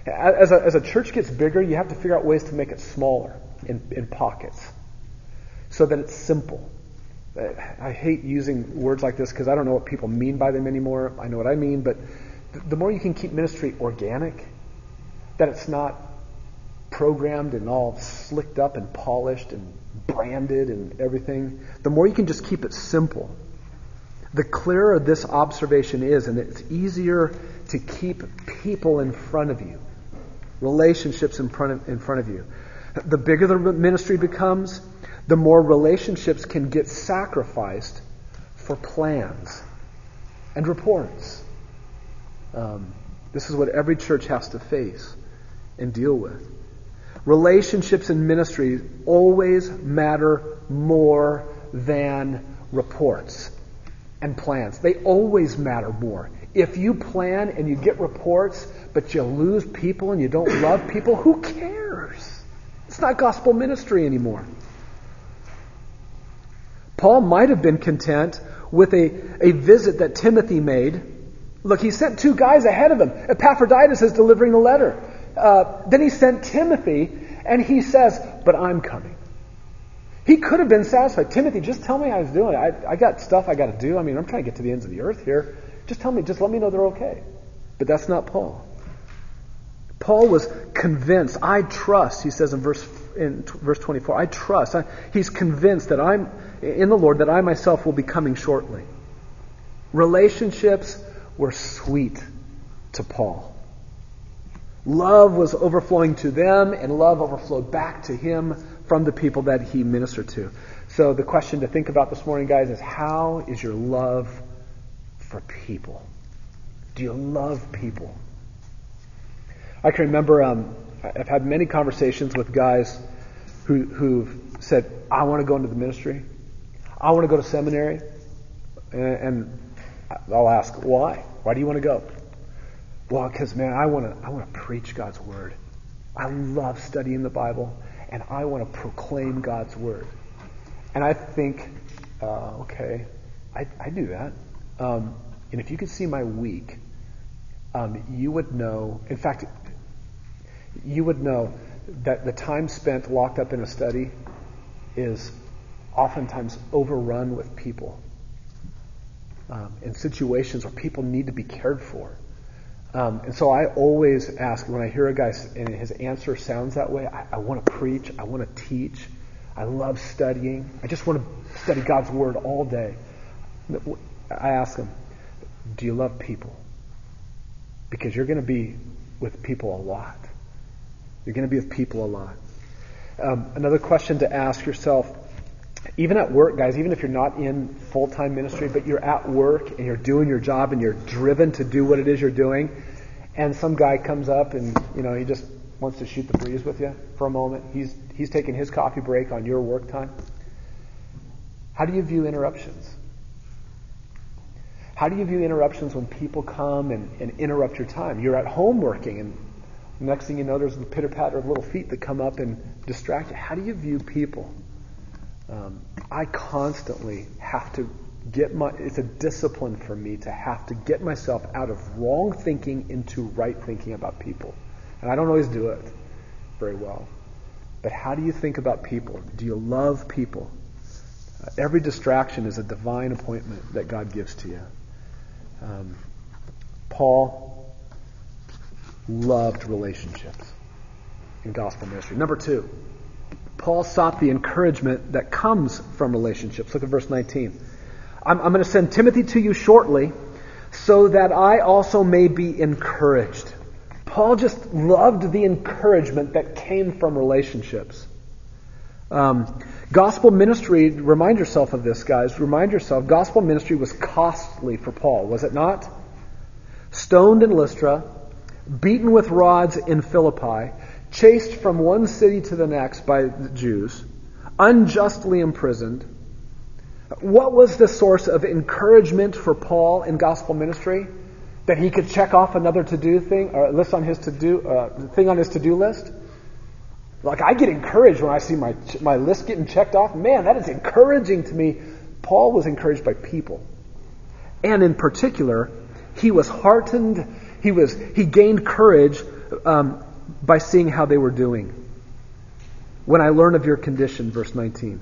As a, as a church gets bigger, you have to figure out ways to make it smaller in, in pockets so that it's simple. I hate using words like this because I don't know what people mean by them anymore. I know what I mean, but the more you can keep ministry organic, that it's not programmed and all slicked up and polished and branded and everything, the more you can just keep it simple the clearer this observation is, and it's easier to keep people in front of you, relationships in front of, in front of you. The bigger the ministry becomes, the more relationships can get sacrificed for plans and reports. Um, This is what every church has to face and deal with. Relationships in ministry always matter more than reports and plans. They always matter more. If you plan and you get reports, but you lose people and you don't love people, who cares? It's not gospel ministry anymore. Paul might have been content with a, a visit that Timothy made. Look, he sent two guys ahead of him. Epaphroditus is delivering the letter. Uh, then he sent Timothy, and he says, But I'm coming. He could have been satisfied. Timothy, just tell me how he's doing. I, I got stuff I got to do. I mean, I'm trying to get to the ends of the earth here. Just tell me, just let me know they're okay. But that's not Paul. Paul was convinced. I trust, he says in verse in t- verse 24. I trust. I, he's convinced that I'm in the Lord that I myself will be coming shortly. Relationships were sweet to Paul. Love was overflowing to them, and love overflowed back to him from the people that he ministered to. So the question to think about this morning, guys, is how is your love for people? Do you love people? I can remember um, I've had many conversations with guys who, who've said, I want to go into the ministry. I want to go to seminary. And, I'll ask, why? Why do you want to go? Well, because, man, I want to, I want to preach God's word. I love studying the Bible, and I want to proclaim God's word. And I think, uh, okay, I, I do that. Um, and if you could see my week, um, you would know, in fact, you would know that the time spent locked up in a study is oftentimes overrun with people um, in situations where people need to be cared for. Um, and so I always ask when I hear a guy and his answer sounds that way, I, I want to preach, I want to teach, I love studying, I just want to study God's Word all day. I ask him, Do you love people? Because you're going to be with people a lot. You're going to be with people a lot. Um, another question to ask yourself, even at work, guys, even if you're not in full time ministry, but you're at work and you're doing your job and you're driven to do what it is you're doing, and some guy comes up and you know he just wants to shoot the breeze with you for a moment. He's he's taking his coffee break on your work time. How do you view interruptions? How do you view interruptions when people come and, and interrupt your time? You're at home working and Next thing you know, there's the pitter patter of little feet that come up and distract you. How do you view people? Um, I constantly have to get my, it's a discipline for me to have to get myself out of wrong thinking into right thinking about people. And I don't always do it very well. But how do you think about people? Do you love people? Uh, every distraction is a divine appointment that God gives to you. Um, Paul loved relationships in gospel ministry. Number two, Paul sought the encouragement that comes from relationships. Look at verse 19. I'm, I'm going to send Timothy to you shortly so that I also may be encouraged. Paul just loved the encouragement that came from relationships. Um, gospel ministry, remind yourself of this, guys. Remind yourself, gospel ministry was costly for Paul, was it not? Stoned in Lystra, beaten with rods in Philippi, chased from one city to the next by the Jews, unjustly imprisoned. What was the source of encouragement for Paul in gospel ministry? That he could check off another to-do thing, or list on his to-do uh, thing on his to-do list. Like I get encouraged when I see my my list getting checked off. Man, that is encouraging to me. Paul was encouraged by people, and in particular, he was heartened he was he gained courage um, by seeing how they were doing. When I learn of your condition, verse 19.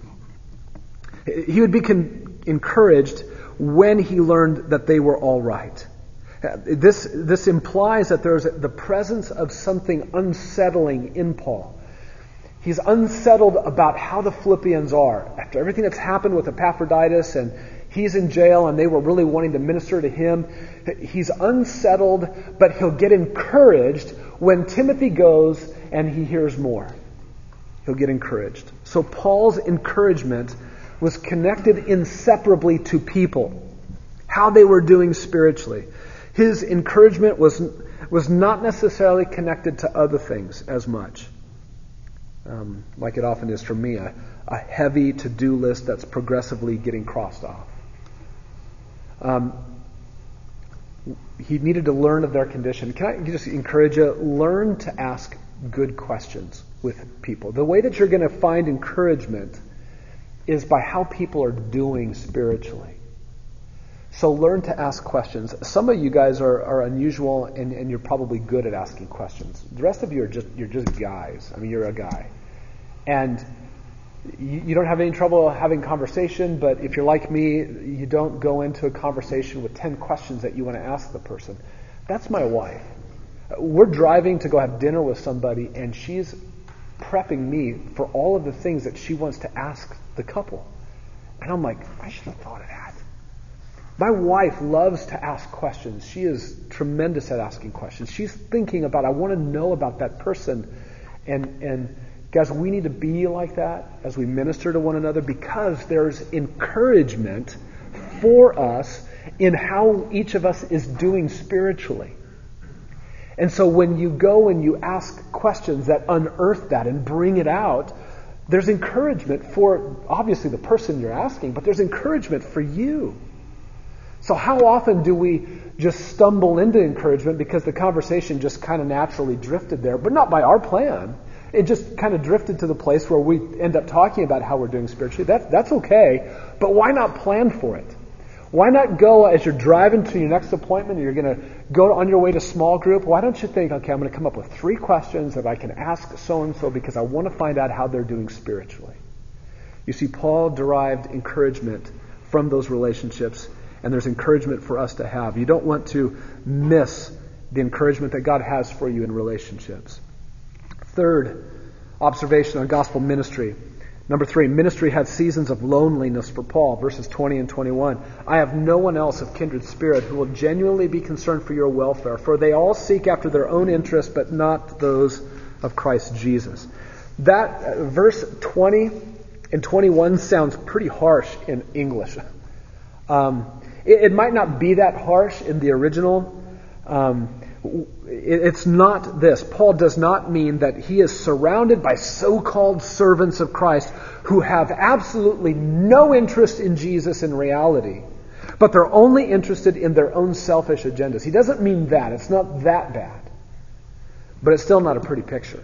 He would be con- encouraged when he learned that they were all right. This, this implies that there's the presence of something unsettling in Paul. He's unsettled about how the Philippians are. After everything that's happened with Epaphroditus and He's in jail and they were really wanting to minister to him. He's unsettled, but he'll get encouraged when Timothy goes and he hears more. He'll get encouraged. So Paul's encouragement was connected inseparably to people, how they were doing spiritually. His encouragement was, was not necessarily connected to other things as much, um, like it often is for me, a, a heavy to do list that's progressively getting crossed off. Um, he needed to learn of their condition. Can I just encourage you? Learn to ask good questions with people. The way that you're going to find encouragement is by how people are doing spiritually. So learn to ask questions. Some of you guys are, are unusual and, and you're probably good at asking questions. The rest of you are just you're just guys. I mean you're a guy. And you, you don't have any trouble having conversation, but if you're like me, you don't go into a conversation with ten questions that you want to ask the person. That's my wife. We're driving to go have dinner with somebody and she's prepping me for all of the things that she wants to ask the couple. And I'm like, I should have thought of that. My wife loves to ask questions. She is tremendous at asking questions. She's thinking about, I want to know about that person. And, and guys, we need to be like that as we minister to one another because there's encouragement for us in how each of us is doing spiritually. And so when you go and you ask questions that unearth that and bring it out, there's encouragement for obviously the person you're asking, but there's encouragement for you. So, how often do we just stumble into encouragement because the conversation just kind of naturally drifted there, but not by our plan? It just kind of drifted to the place where we end up talking about how we're doing spiritually. That, that's okay, but why not plan for it? Why not go as you're driving to your next appointment you're going to go on your way to small group? Why don't you think, okay, I'm going to come up with three questions that I can ask so and so because I want to find out how they're doing spiritually? You see, Paul derived encouragement from those relationships and there's encouragement for us to have. You don't want to miss the encouragement that God has for you in relationships. Third observation on gospel ministry. Number three, ministry had seasons of loneliness for Paul, verses 20 and 21. I have no one else of kindred spirit who will genuinely be concerned for your welfare, for they all seek after their own interests, but not those of Christ Jesus. That uh, verse 20 and 21 sounds pretty harsh in English. Um, it, it, might not be that harsh in the original. Um, it's not this. Paul does not mean that he is surrounded by so called servants of Christ who have absolutely no interest in Jesus in reality, but they're only interested in their own selfish agendas. He doesn't mean that. It's not that bad. But it's still not a pretty picture.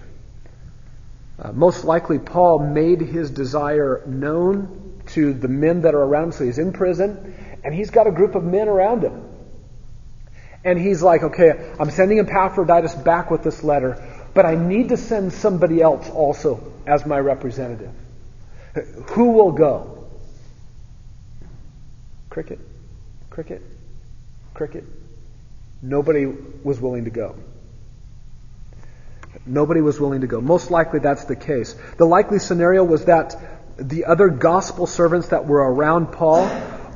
Uh, most likely, Paul made his desire known to the men that are around him. So he's in prison, and he's got a group of men around him. And he's like, okay, I'm sending Epaphroditus back with this letter, but I need to send somebody else also as my representative. Who will go? Cricket, cricket, cricket. Nobody was willing to go. Nobody was willing to go. Most likely that's the case. The likely scenario was that the other gospel servants that were around Paul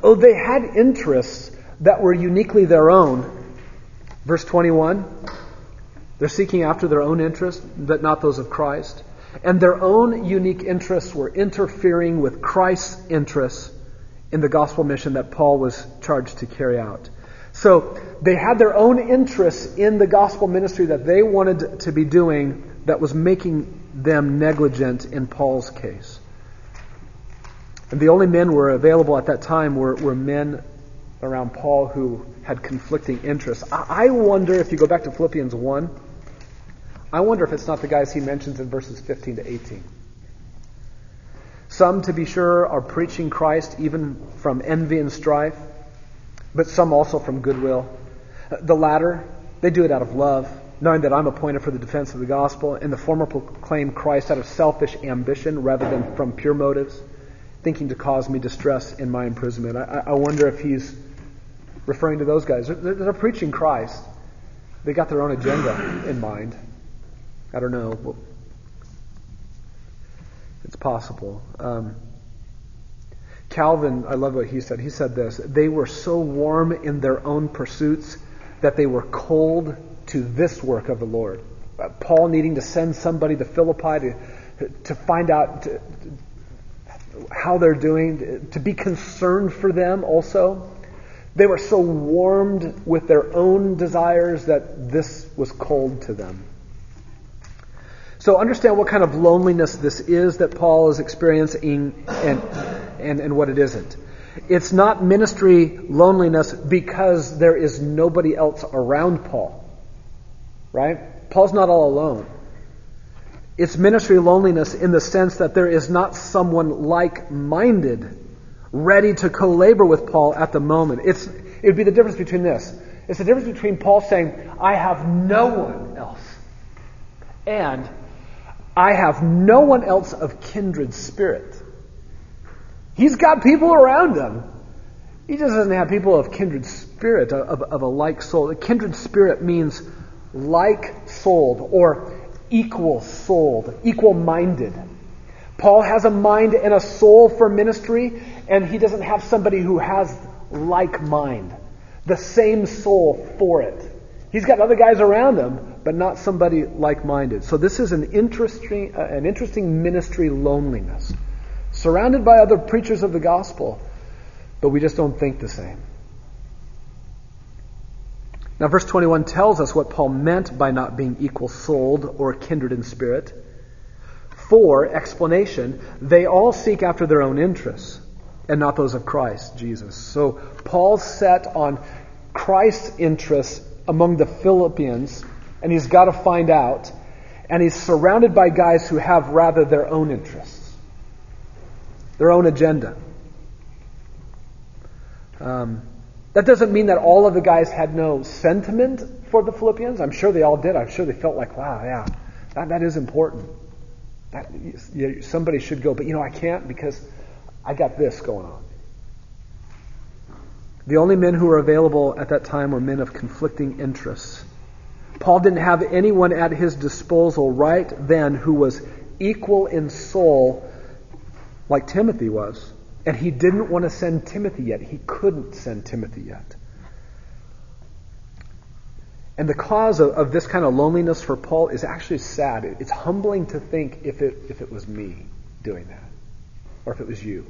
Oh, they had interests that were uniquely their own. Verse 21 they're seeking after their own interests, but not those of Christ. And their own unique interests were interfering with Christ's interests in the gospel mission that Paul was charged to carry out. So they had their own interests in the gospel ministry that they wanted to be doing that was making them negligent in Paul's case. And the only men were available at that time were, were men around Paul who had conflicting interests. I, I wonder if you go back to Philippians 1, I wonder if it's not the guys he mentions in verses 15 to 18. Some, to be sure, are preaching Christ even from envy and strife, but some also from goodwill. The latter, they do it out of love, knowing that I'm appointed for the defense of the gospel, and the former proclaim Christ out of selfish ambition rather than from pure motives thinking to cause me distress in my imprisonment. I, I wonder if he's referring to those guys. They're, they're, preaching Christ. They got their own agenda in mind. I don't know. It's possible. Um, Calvin, I love what he said. He said this They were so warm in their own pursuits that they were cold to this work of the Lord. Uh, Paul needing to send somebody to Philippi to, to find out, to, how they're doing, to be concerned for them also, They were so warmed with their own desires that this was cold to them. So understand what kind of loneliness this is that Paul is experiencing and, and, and what it isn't. It's not ministry loneliness because there is nobody else around Paul. Right? Paul's not all alone. It's ministry loneliness in the sense that there is not someone like minded ready to co labor with Paul at the moment. It's, it would be the difference between this. It's the difference between Paul saying, I have no one else, and I have no one else of kindred spirit. He's got people around him. He just doesn't have people of kindred spirit, of, of a like soul. A kindred spirit means like souled or equal souled, equal minded. Paul has a mind and a soul for ministry, and he doesn't have somebody who has like mind, the same soul for it. He's got other guys around him, but not somebody like minded. So this is an interesting, uh, an interesting ministry loneliness. Surrounded by other preachers of the gospel, but we just don't think the same. Now, verse 21 tells us what Paul meant by not being equal souled or kindred in spirit. For explanation, they all seek after their own interests and not those of Christ, Jesus. So Paul's set on Christ's interests among the Philippians, and he's got to find out. And he's surrounded by guys who have rather their own interests, their own agenda. Um, that doesn't mean that all of the guys had no sentiment for the Philippians. I'm sure they all did. I'm sure they felt like, wow, yeah, that, that is important. That, somebody should go, but you know, I can't because I got this going on. The only men who were available at that time were men of conflicting interests. Paul didn't have anyone at his disposal right then who was equal in soul like Timothy was. And he didn't want to send Timothy yet. He couldn't send Timothy yet. And the cause of, of this kind of loneliness for Paul is actually sad. It's humbling to think if it, if it was me doing that, or if it was you.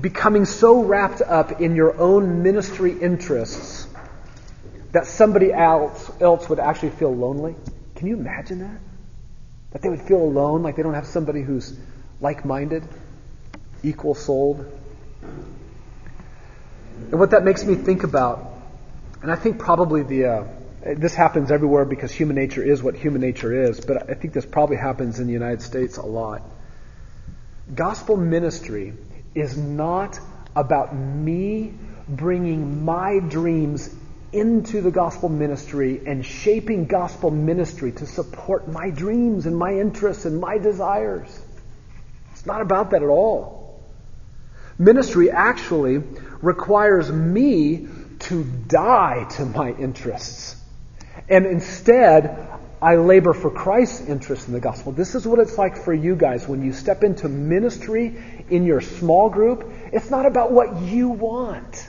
Becoming so wrapped up in your own ministry interests that somebody else, else would actually feel lonely. Can you imagine that? That they would feel alone, like they don't have somebody who's like minded? equal souled. And what that makes me think about, and I think probably the, uh, this happens everywhere because human nature is what human nature is, but I think this probably happens in the United States a lot. Gospel ministry is not about me bringing my dreams into the gospel ministry and shaping gospel ministry to support my dreams and my interests and my desires. It's not about that at all. Ministry actually requires me to die to my interests. And instead, I labor for Christ's interest in the gospel. This is what it's like for you guys when you step into ministry in your small group. It's not about what you want.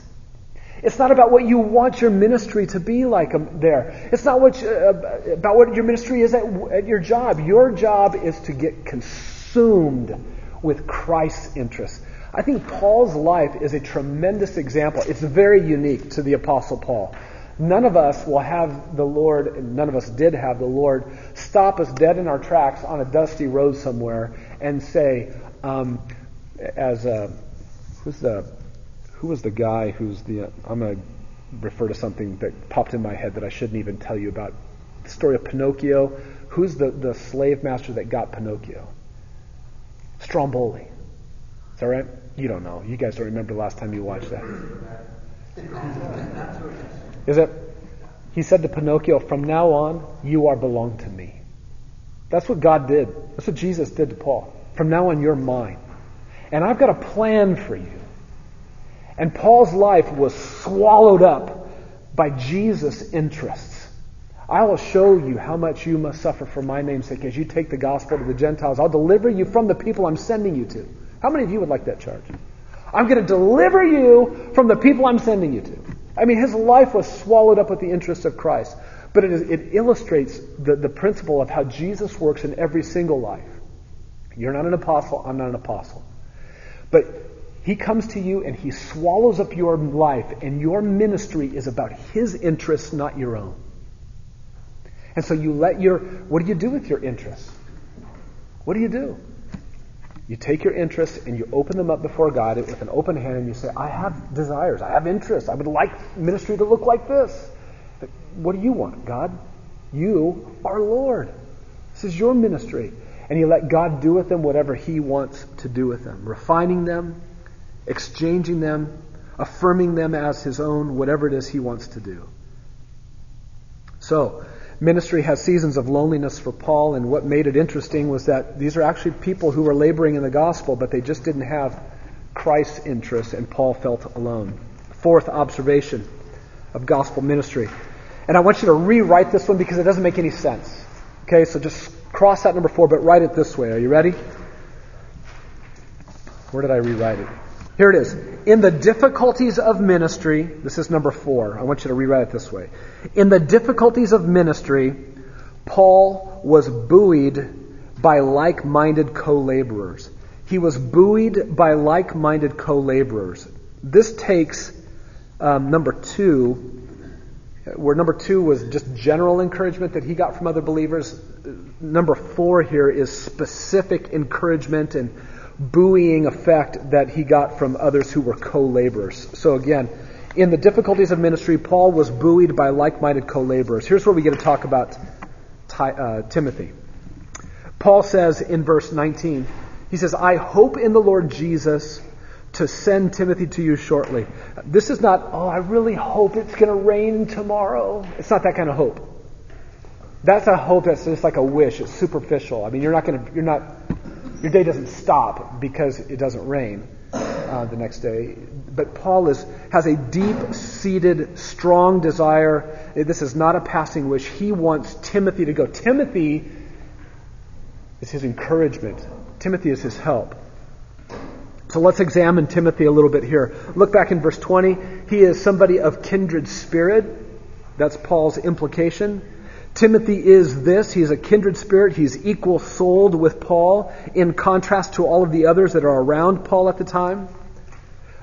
It's not about what you want your ministry to be like um, there. It's not what, uh, about what your ministry is at, at your job. Your job is to get consumed with Christ's interest. I think Paul's life is a tremendous example. It's very unique to the Apostle Paul. None of us will have the Lord, none of us did have the Lord, stop us dead in our tracks on a dusty road somewhere and say, um, as a, who's the, who was the guy who's the, I'm going to refer to something that popped in my head that I shouldn't even tell you about. The story of Pinocchio. Who's the, the slave master that got Pinocchio? Stromboli. Is that right? You don't know. You guys don't remember the last time you watched that. Is it? He said to Pinocchio, From now on, you are belong to me. That's what God did. That's what Jesus did to Paul. From now on, you're mine. And I've got a plan for you. And Paul's life was swallowed up by Jesus' interests. I will show you how much you must suffer for my name's sake as you take the gospel to the Gentiles. I'll deliver you from the people I'm sending you to. How many of you would like that charge? I'm going to deliver you from the people I'm sending you to. I mean, his life was swallowed up with the interests of Christ. But it, is, it illustrates the, the principle of how Jesus works in every single life. You're not an apostle, I'm not an apostle. But He comes to you and he swallows up your life, and your ministry is about his interests, not your own. And so you let your, what do you do with your interests? What do you do? You take your interests and you open them up before God with an open hand and you say, I have desires, I have interests, I would like ministry to look like this. What do you want, God? You are Lord. This is your ministry. And you let God do with them whatever He wants to do with them, refining them, exchanging them, affirming them as His own, whatever it is He wants to do. So, ministry has seasons of loneliness for Paul, and what made it interesting was that these are actually people who were laboring in the gospel, but they just didn't have Christ's interest, and Paul felt alone. Fourth observation of gospel ministry. And I want you to rewrite this one because it doesn't make any sense. Okay, so just cross out number four, but write it this way. Are you ready? Where did I rewrite it? Here it is. In the difficulties of ministry, this is number four. I want you to rewrite it this way. In the difficulties of ministry, Paul was buoyed by like minded co laborers. He was buoyed by like minded co laborers. This takes um, number two, where number two was just general encouragement that he got from other believers. Number four here is specific encouragement and buoying effect that he got from others who were co laborers. So again, in the difficulties of ministry, Paul was buoyed by like minded co laborers. Here's where we get to talk about uh, Timothy. Paul says in verse 19, he says, I hope in the Lord Jesus to send Timothy to you shortly. This is not, oh, I really hope it's going to rain tomorrow. It's not that kind of hope. That's a hope that's just like a wish. It's superficial. I mean, you're not going to, you're not your day doesn't stop because it doesn't rain uh, the next day. But Paul is, has a deep seated, strong desire. This is not a passing wish. He wants Timothy to go. Timothy is his encouragement, Timothy is his help. So let's examine Timothy a little bit here. Look back in verse 20. He is somebody of kindred spirit. That's Paul's implication. Timothy is this. He's a kindred spirit. He's equal souled with Paul in contrast to all of the others that are around Paul at the time.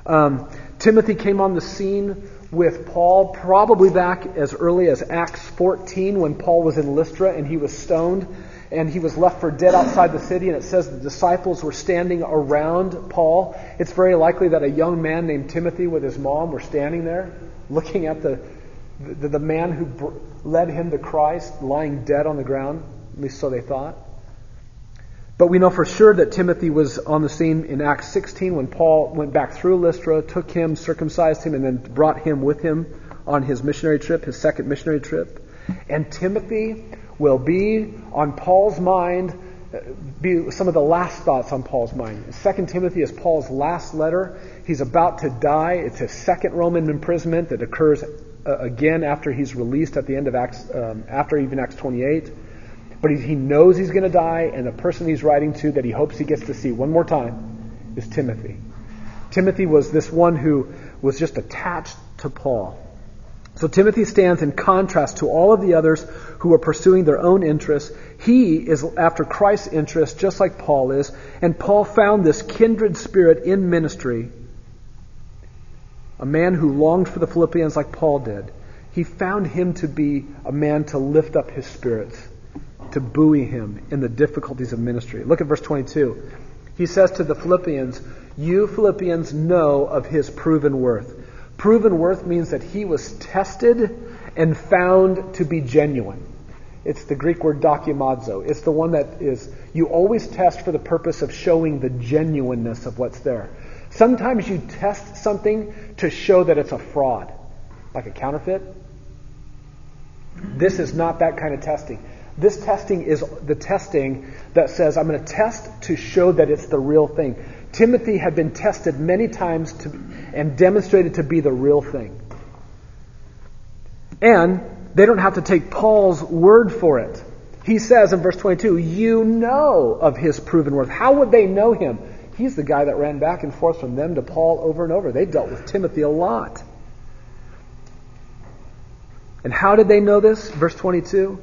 Um, Timothy came on the scene with Paul probably back as early as Acts 14 when Paul was in Lystra and he was stoned and he was left for dead outside the city and it says the disciples were standing around Paul. It's very likely that a young man named Timothy with his mom were standing there looking at the the, the man who led him to Christ lying dead on the ground, at least so they thought. But we know for sure that Timothy was on the scene in Acts 16 when Paul went back through Lystra, took him, circumcised him, and then brought him with him on his missionary trip, his second missionary trip. And Timothy will be on Paul's mind, uh, be some of the last thoughts on Paul's mind. Second Timothy is Paul's last letter. He's about to die. It's his second Roman imprisonment that occurs uh, again after he's released at the end of Acts, um, after even Acts 28. But he, he knows he's going to die, and the person he's writing to that he hopes he gets to see one more time is Timothy. Timothy was this one who was just attached to Paul. So Timothy stands in contrast to all of the others who are pursuing their own interests. He is after Christ's interests, just like Paul is. And Paul found this kindred spirit in ministry a man who longed for the Philippians like Paul did, he found him to be a man to lift up his spirits, to buoy him in the difficulties of ministry. Look at verse 22. He says to the Philippians, You Philippians know of his proven worth. Proven worth means that he was tested and found to be genuine. It's the Greek word dokimazo. It's the one that is, you always test for the purpose of showing the genuineness of what's there. Sometimes you test something to show that it's a fraud, like a counterfeit. This is not that kind of testing. This testing is the testing that says, I'm going to test to show that it's the real thing. Timothy had been tested many times to, and demonstrated to be the real thing. And they don't have to take Paul's word for it. He says in verse 22, You know of his proven worth. How would they know him? He's the guy that ran back and forth from them to Paul over and over. They dealt with Timothy a lot. And how did they know this? Verse 22.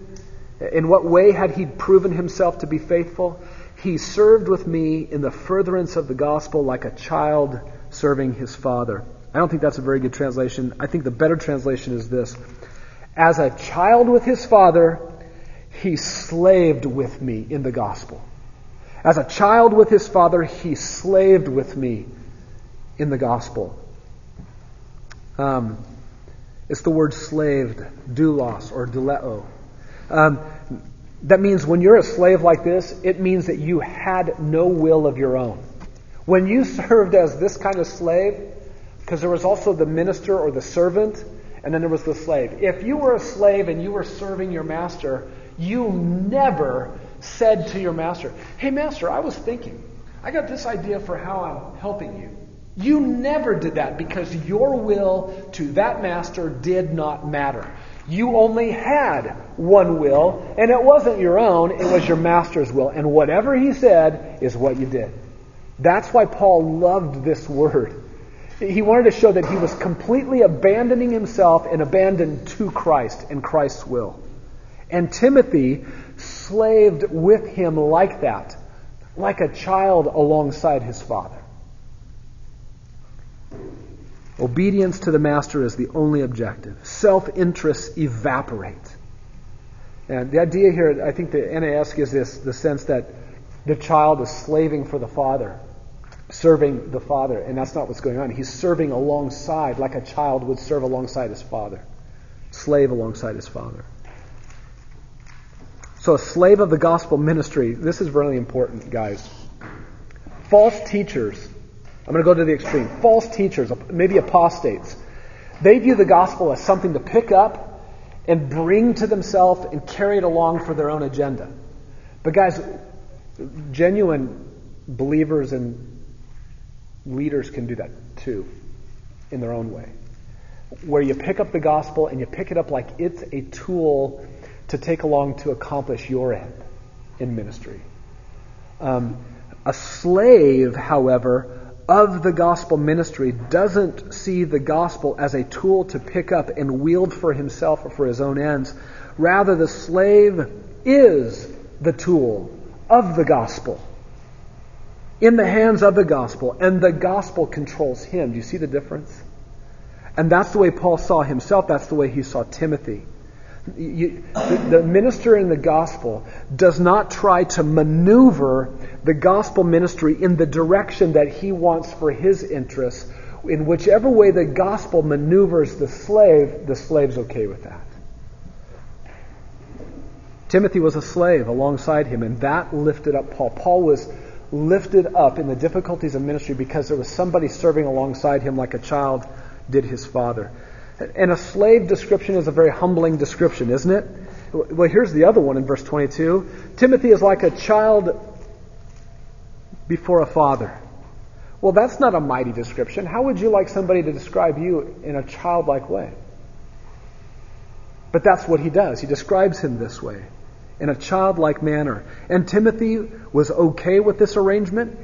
In what way had he proven himself to be faithful? He served with me in the furtherance of the gospel like a child serving his father. I don't think that's a very good translation. I think the better translation is this. As a child with his father, he slaved with me in the gospel. As a child with his father, he slaved with me in the gospel. Um, it's the word slaved, doulos or douleo. Um, that means when you're a slave like this, it means that you had no will of your own. When you served as this kind of slave, because there was also the minister or the servant, and then there was the slave. If you were a slave and you were serving your master, you never said to your master, Hey, master, I was thinking, I got this idea for how I'm helping you. You never did that because your will to that master did not matter. You only had one will, and it wasn't your own, it was your master's will. And whatever he said is what you did. That's why Paul loved this word. He wanted to show that he was completely abandoning himself and abandoned to Christ and Christ's will. And Timothy slaved with him like that, like a child alongside his father. Obedience to the master is the only objective. Self interests evaporate. And the idea here, I think the NAS gives this the sense that the child is slaving for the father, serving the father, and that's not what's going on. He's serving alongside, like a child would serve alongside his father, slave alongside his father. So, a slave of the gospel ministry, this is really important, guys. False teachers I'm going to go to the extreme. False teachers, maybe apostates, they view the gospel as something to pick up and bring to themselves and carry it along for their own agenda. But, guys, genuine believers and leaders can do that too in their own way. Where you pick up the gospel and you pick it up like it's a tool to take along to accomplish your end in ministry. Um, a slave, however, of the gospel ministry doesn't see the gospel as a tool to pick up and wield for himself or for his own ends. Rather, the slave is the tool of the gospel in the hands of the gospel, and the gospel controls him. Do you see the difference? And that's the way Paul saw himself, that's the way he saw Timothy. You, the, minister in the gospel does not try to maneuver the gospel ministry in the direction that he wants for his interests. In whichever way the gospel maneuvers the slave, the slave's okay with that. Timothy was a slave alongside him, and that lifted up Paul. Paul was lifted up in the difficulties of ministry because there was somebody serving alongside him like a child did his father. And a slave description is a very humbling description, isn't it? Well, here's the other one in verse 22. Timothy is like a child before a father. Well, that's not a mighty description. How would you like somebody to describe you in a childlike way? But that's what he does. He describes him this way, in a childlike manner. And Timothy was okay with this arrangement.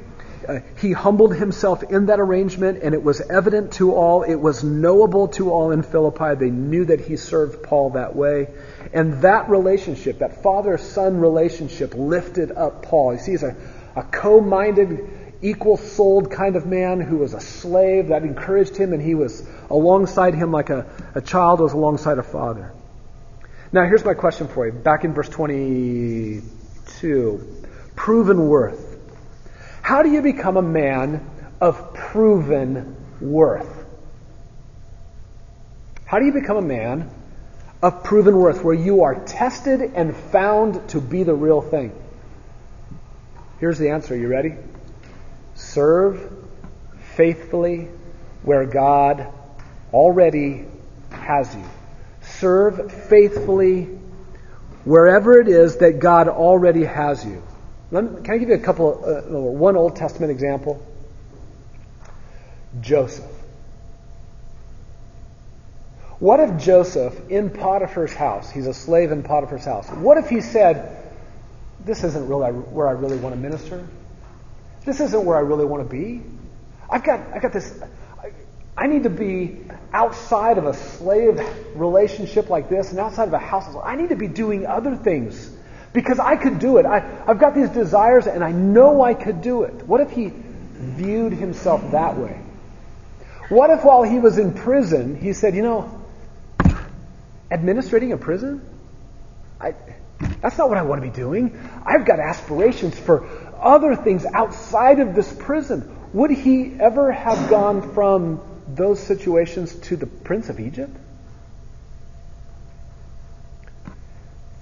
Uh, he humbled himself in that arrangement, and it was evident to all. It was knowable to all in Philippi. They knew that he served Paul that way. And that relationship, that father son relationship, lifted up Paul. You see, he's a, a co minded, equal souled kind of man who was a slave. That encouraged him, and he was alongside him like a, a child was alongside a father. Now, here's my question for you. Back in verse 22 proven worth. How do you become a man of proven worth? How do you become a man of proven worth where you are tested and found to be the real thing? Here's the answer. You ready? Serve faithfully where God already has you. Serve faithfully wherever it is that God already has you. Can I give you a couple, uh, one Old Testament example? Joseph. What if Joseph, in Potiphar's house, he's a slave in Potiphar's house, what if he said, This isn't really where I really want to minister? This isn't where I really want to be? I've got, I've got this, I, I need to be outside of a slave relationship like this and outside of a house. I need to be doing other things because I could do it. I, I've got these desires and I know I could do it. What if he viewed himself that way? What if while he was in prison, he said, you know, administrating a prison? I, that's not what I want to be doing. I've got aspirations for other things outside of this prison. Would he ever have gone from those situations to the Prince of Egypt?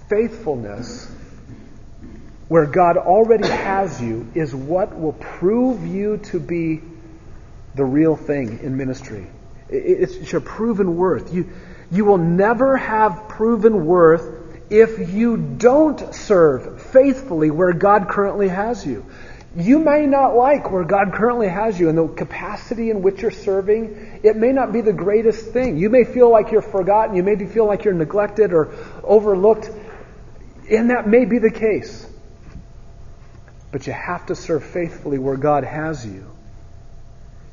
Faithfulness, where God already has you, is what will prove you to be the real thing in ministry. It's your proven worth. You, you will never have proven worth if you don't serve faithfully where God currently has you. You may not like where God currently has you and the capacity in which you're serving. It may not be the greatest thing. You may feel like you're forgotten. You may feel like you're neglected or overlooked. And that may be the case. But you have to serve faithfully where God has you.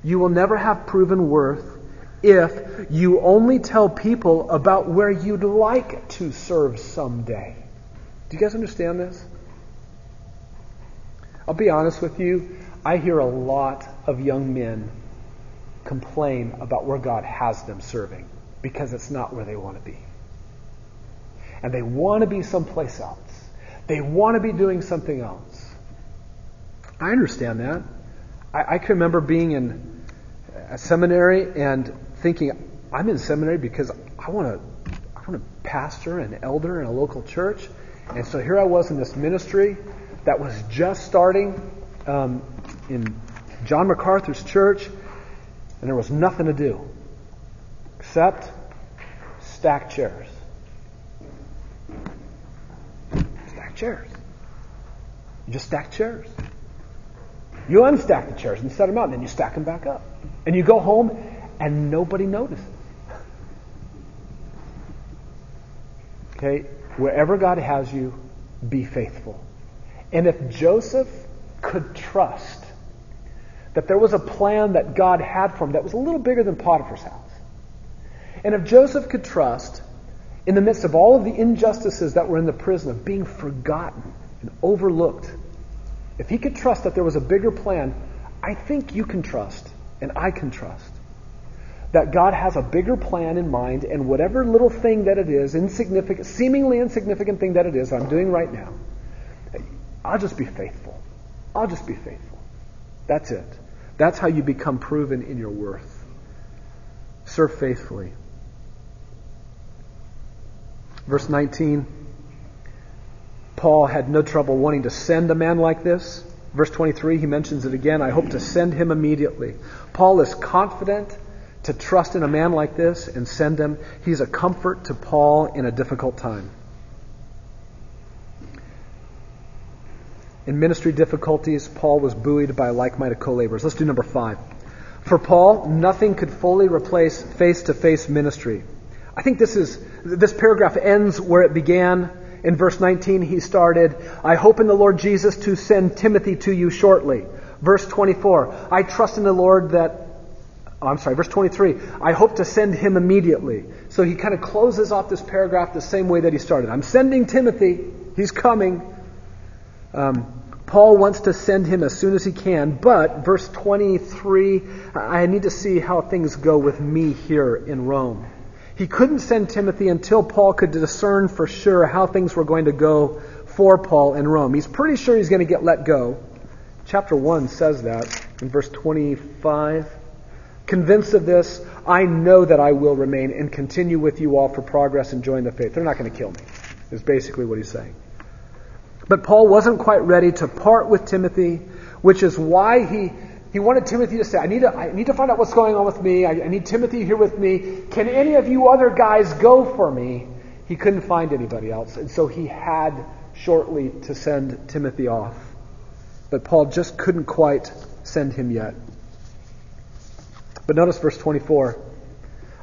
You will never have proven worth if you only tell people about where you'd like to serve someday. Do you guys understand this? I'll be honest with you, I hear a lot of young men complain about where God has them serving because it's not where they want to be. And they want to be someplace else. They want to be doing something else. I understand that. I, I can remember being in a seminary and thinking, I'm in seminary because I want to, I want to pastor and elder in a local church. And so here I was in this ministry that was just starting um, in John MacArthur's church, and there was nothing to do except stack chairs. Stack chairs. You just stack chairs. You unstack the chairs and set them out, and then you stack them back up. And you go home and nobody notices. Okay? Wherever God has you, be faithful. And if Joseph could trust that there was a plan that God had for him that was a little bigger than Potiphar's house, and if Joseph could trust, in the midst of all of the injustices that were in the prison, of being forgotten and overlooked, if he could trust that there was a bigger plan, I think you can trust, and I can trust that God has a bigger plan in mind, and whatever little thing that it is, insignificant, seemingly insignificant thing that it is I'm doing right now, I'll just be faithful. I'll just be faithful. That's it. That's how you become proven in your worth. Serve faithfully. Verse 19 Paul had no trouble wanting to send a man like this. Verse 23, he mentions it again. I hope to send him immediately. Paul is confident to trust in a man like this and send him. He's a comfort to Paul in a difficult time. In ministry difficulties, Paul was buoyed by like minded co laborers. Let's do number five. For Paul, nothing could fully replace face to face ministry. I think this is this paragraph ends where it began. In verse 19, he started, I hope in the Lord Jesus to send Timothy to you shortly. Verse 24, I trust in the Lord that Oh, I'm sorry, verse 23. I hope to send him immediately. So he kind of closes off this paragraph the same way that he started. I'm sending Timothy. He's coming. Um, Paul wants to send him as soon as he can, but verse 23, I need to see how things go with me here in Rome. He couldn't send Timothy until Paul could discern for sure how things were going to go for Paul in Rome. He's pretty sure he's going to get let go. Chapter 1 says that in verse 25. Convinced of this, I know that I will remain and continue with you all for progress and join the faith. They're not going to kill me, is basically what he's saying. But Paul wasn't quite ready to part with Timothy, which is why he, he wanted Timothy to say, I need to, I need to find out what's going on with me. I, I need Timothy here with me. Can any of you other guys go for me? He couldn't find anybody else. And so he had shortly to send Timothy off. But Paul just couldn't quite send him yet. But notice verse 24.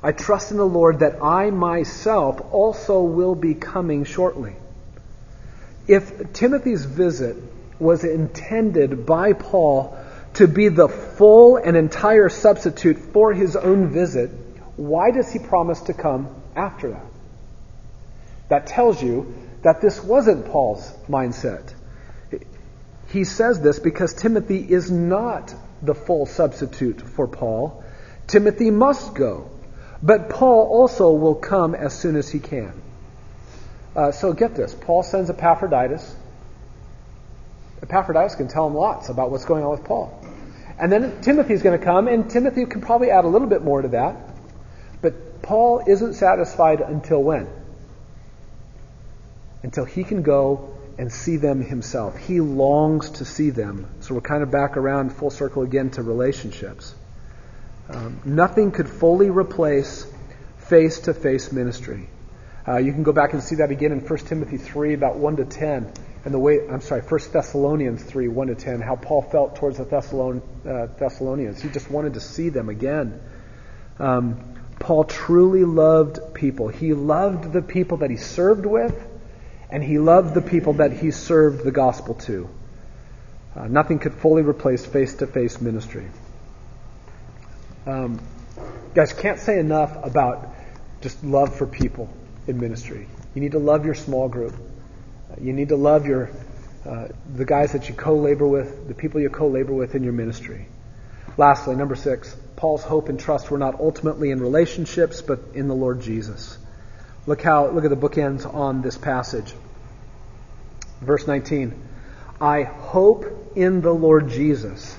I trust in the Lord that I myself also will be coming shortly. If Timothy's visit was intended by Paul to be the full and entire substitute for his own visit, why does he promise to come after that? That tells you that this wasn't Paul's mindset. He says this because Timothy is not the full substitute for Paul. Timothy must go. But Paul also will come as soon as he can. Uh, so get this Paul sends Epaphroditus. Epaphroditus can tell him lots about what's going on with Paul. And then Timothy's going to come, and Timothy can probably add a little bit more to that. But Paul isn't satisfied until when? Until he can go and see them himself. He longs to see them. So we're kind of back around full circle again to relationships. Um, nothing could fully replace face to face ministry. Uh, you can go back and see that again in 1 Timothy 3, about 1 to 10, and the way, I'm sorry, 1 Thessalonians 3, 1 to 10, how Paul felt towards the Thessalon, uh, Thessalonians. He just wanted to see them again. Um, Paul truly loved people. He loved the people that he served with, and he loved the people that he served the gospel to. Uh, nothing could fully replace face to face ministry. Um, guys, can't say enough about just love for people in ministry. You need to love your small group. You need to love your uh, the guys that you co-labor with, the people you co-labor with in your ministry. Lastly, number six, Paul's hope and trust were not ultimately in relationships, but in the Lord Jesus. Look how look at the bookends on this passage. Verse 19. I hope in the Lord Jesus.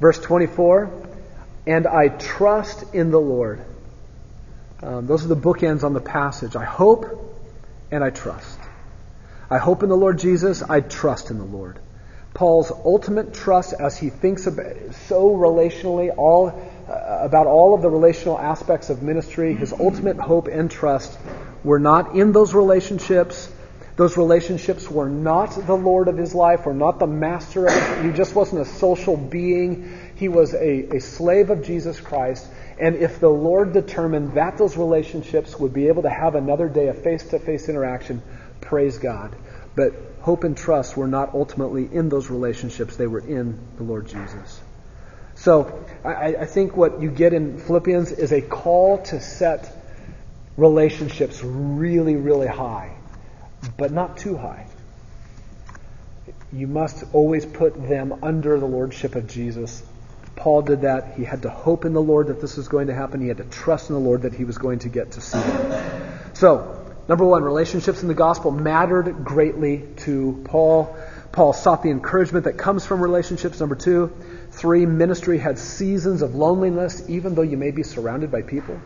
Verse 24, and I trust in the Lord. Um, those are the bookends on the passage. I hope and I trust. I hope in the Lord Jesus. I trust in the Lord. Paul's ultimate trust as he thinks about, so relationally all uh, about all of the relational aspects of ministry, his ultimate hope and trust were not in those relationships. Those relationships were not the Lord of his life, were not the master of it. He just wasn't a social being. He was a, a slave of Jesus Christ. And if the Lord determined that those relationships would be able to have another day of face to face interaction, praise God. But hope and trust were not ultimately in those relationships, they were in the Lord Jesus. So I, I think what you get in Philippians is a call to set relationships really, really high, but not too high. You must always put them under the lordship of Jesus Paul did that. He had to hope in the Lord that this was going to happen. He had to trust in the Lord that he was going to get to see them. So, number one, relationships in the gospel mattered greatly to Paul. Paul sought the encouragement that comes from relationships. Number two, three, ministry had seasons of loneliness, even though you may be surrounded by people.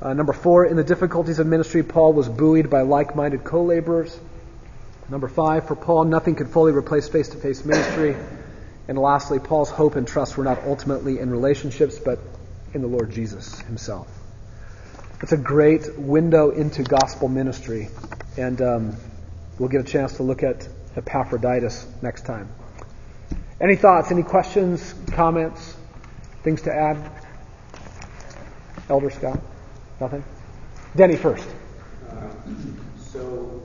Uh, number four, in the difficulties of ministry, Paul was buoyed by like minded co laborers. Number five, for Paul, nothing could fully replace face to face ministry. And lastly, Paul's hope and trust were not ultimately in relationships, but in the Lord Jesus himself. It's a great window into gospel ministry. And um, we'll get a chance to look at Epaphroditus next time. Any thoughts, any questions, comments, things to add? Elder Scott? Nothing? Denny first. Uh, so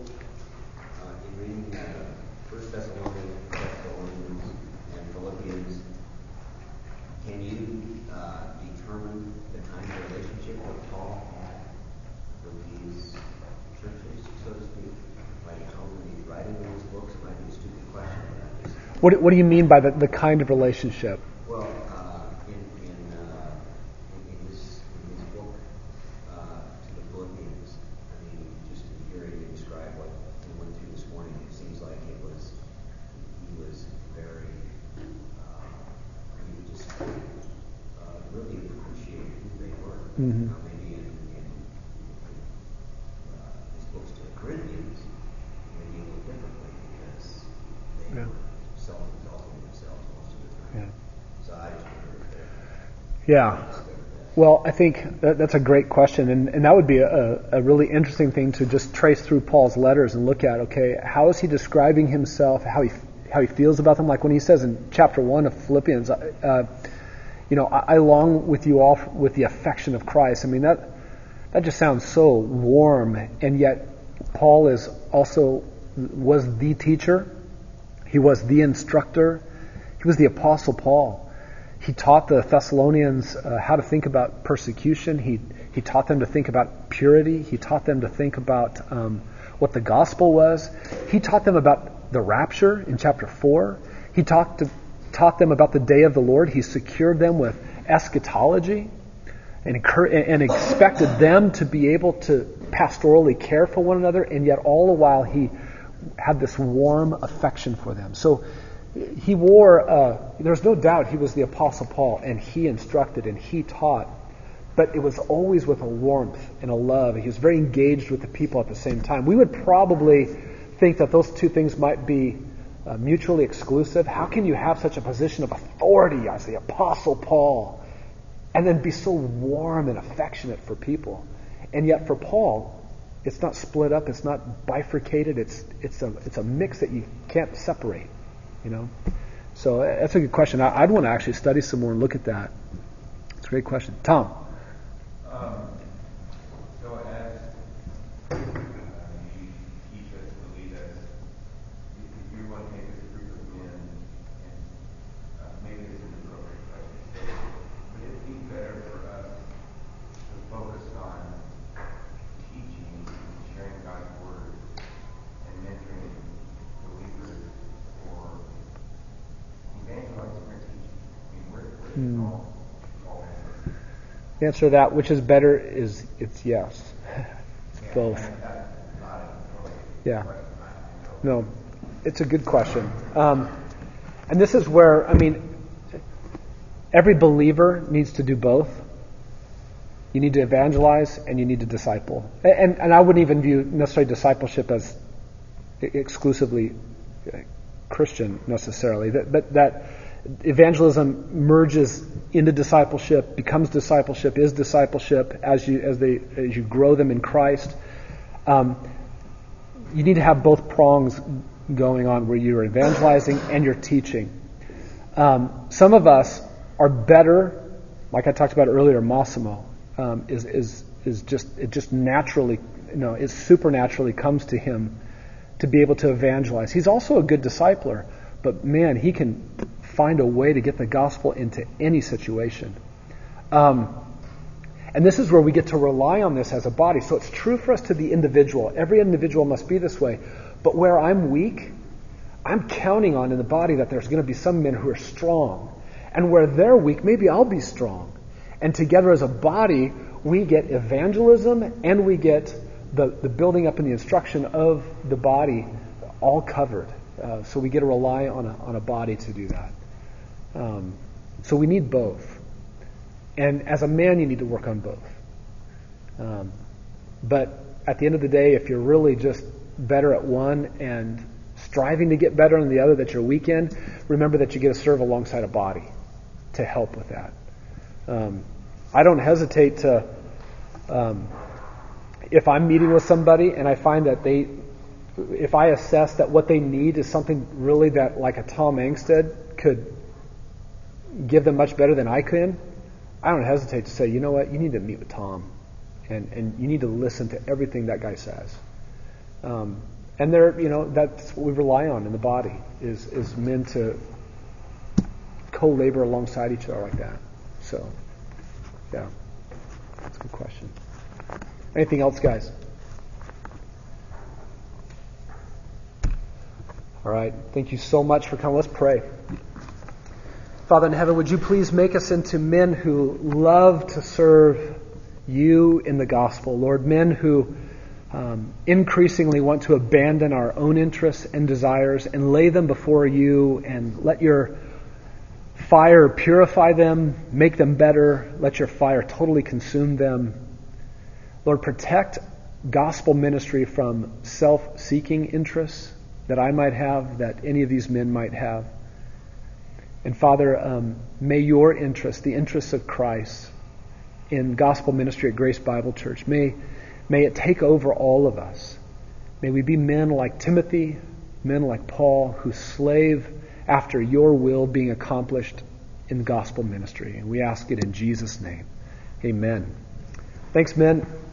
What, what do you mean by the, the kind of relationship? Well, uh, in, in, uh, in, his, in his book uh, to the Philippians, I mean, just hearing you describe what we went through this morning, it seems like it was, he was very, uh, he just uh, really appreciated who they were. Mm-hmm. maybe in, in uh, his books to the Corinthians, maybe a little differently because they yeah. were Yeah. Well, I think that, that's a great question, and, and that would be a, a really interesting thing to just trace through Paul's letters and look at. Okay, how is he describing himself? How he how he feels about them? Like when he says in chapter one of Philippians, uh, you know, I, I long with you all with the affection of Christ. I mean that that just sounds so warm, and yet Paul is also was the teacher. He was the instructor. He was the apostle Paul. He taught the Thessalonians uh, how to think about persecution. He, he taught them to think about purity. He taught them to think about um, what the gospel was. He taught them about the rapture in chapter 4. He talked to, taught them about the day of the Lord. He secured them with eschatology and, and expected them to be able to pastorally care for one another, and yet all the while he had this warm affection for them. So he wore, uh, there's no doubt he was the Apostle Paul, and he instructed and he taught, but it was always with a warmth and a love. He was very engaged with the people at the same time. We would probably think that those two things might be uh, mutually exclusive. How can you have such a position of authority as the Apostle Paul and then be so warm and affectionate for people? And yet, for Paul, it's not split up, it's not bifurcated, it's, it's, a, it's a mix that you can't separate, you know? So that's a good question. I, would want to actually study some more and look at that. It's a great question. Tom. Um, The answer to that, which is better, is it's yes. It's both. Yeah. No, it's a good question. Um, and this is where, I mean, every believer needs to do both. You need to evangelize and you need to disciple. And, and I wouldn't even view necessarily discipleship as exclusively Christian necessarily. That, but that evangelism merges into discipleship, becomes discipleship, is discipleship as you as they as you grow them in Christ. Um, you need to have both prongs going on where you're evangelizing and you're teaching. Um, some of us are better, like I talked about earlier, Massimo um, is is is just it just naturally you know it supernaturally comes to him to be able to evangelize. He's also a good discipler, but man, he can find a way to get the gospel into any situation. Um, and this is where we get to rely on this as a body. So it's true for us to the individual. Every individual must be this way. But where I'm weak, I'm counting on in the body that there's going to be some men who are strong. And where they're weak, maybe I'll be strong. And together as a body, we get evangelism and we get the, the building up and the instruction of the body all covered. Uh, so we get to rely on a, on a body to do that. Um, so we need both. And as a man, you need to work on both. Um, but at the end of the day, if you're really just better at one and striving to get better on the other that you're weak in, remember that you get to serve alongside a body to help with that. Um, I don't hesitate to, um, if I'm meeting with somebody and I find that they, if I assess that what they need is something really that, like a Tom Angstead, could give them much better than I can, I don't hesitate to say, you know what, you need to meet with Tom, and and you need to listen to everything that guy says. Um, and there, you know, that's what we rely on in the body is is men to co-labor alongside each other like that. So, yeah, that's a good question. Anything else, guys? All right. Thank you so much for coming. Let's pray. Father in heaven, would you please make us into men who love to serve you in the gospel, Lord, men who um, increasingly want to abandon our own interests and desires and lay them before you and let your fire purify them, make them better, let your fire totally consume them. Lord, protect gospel ministry from self seeking interests that I might have, that any of these men might have. And Father, um, may your interest, the interests of Christ in gospel ministry at Grace Bible Church, may, may it take over all of us. May we be men like Timothy, men like Paul, who slave after your will being accomplished in gospel ministry. And we ask it in Jesus' name. Amen. Thanks, men.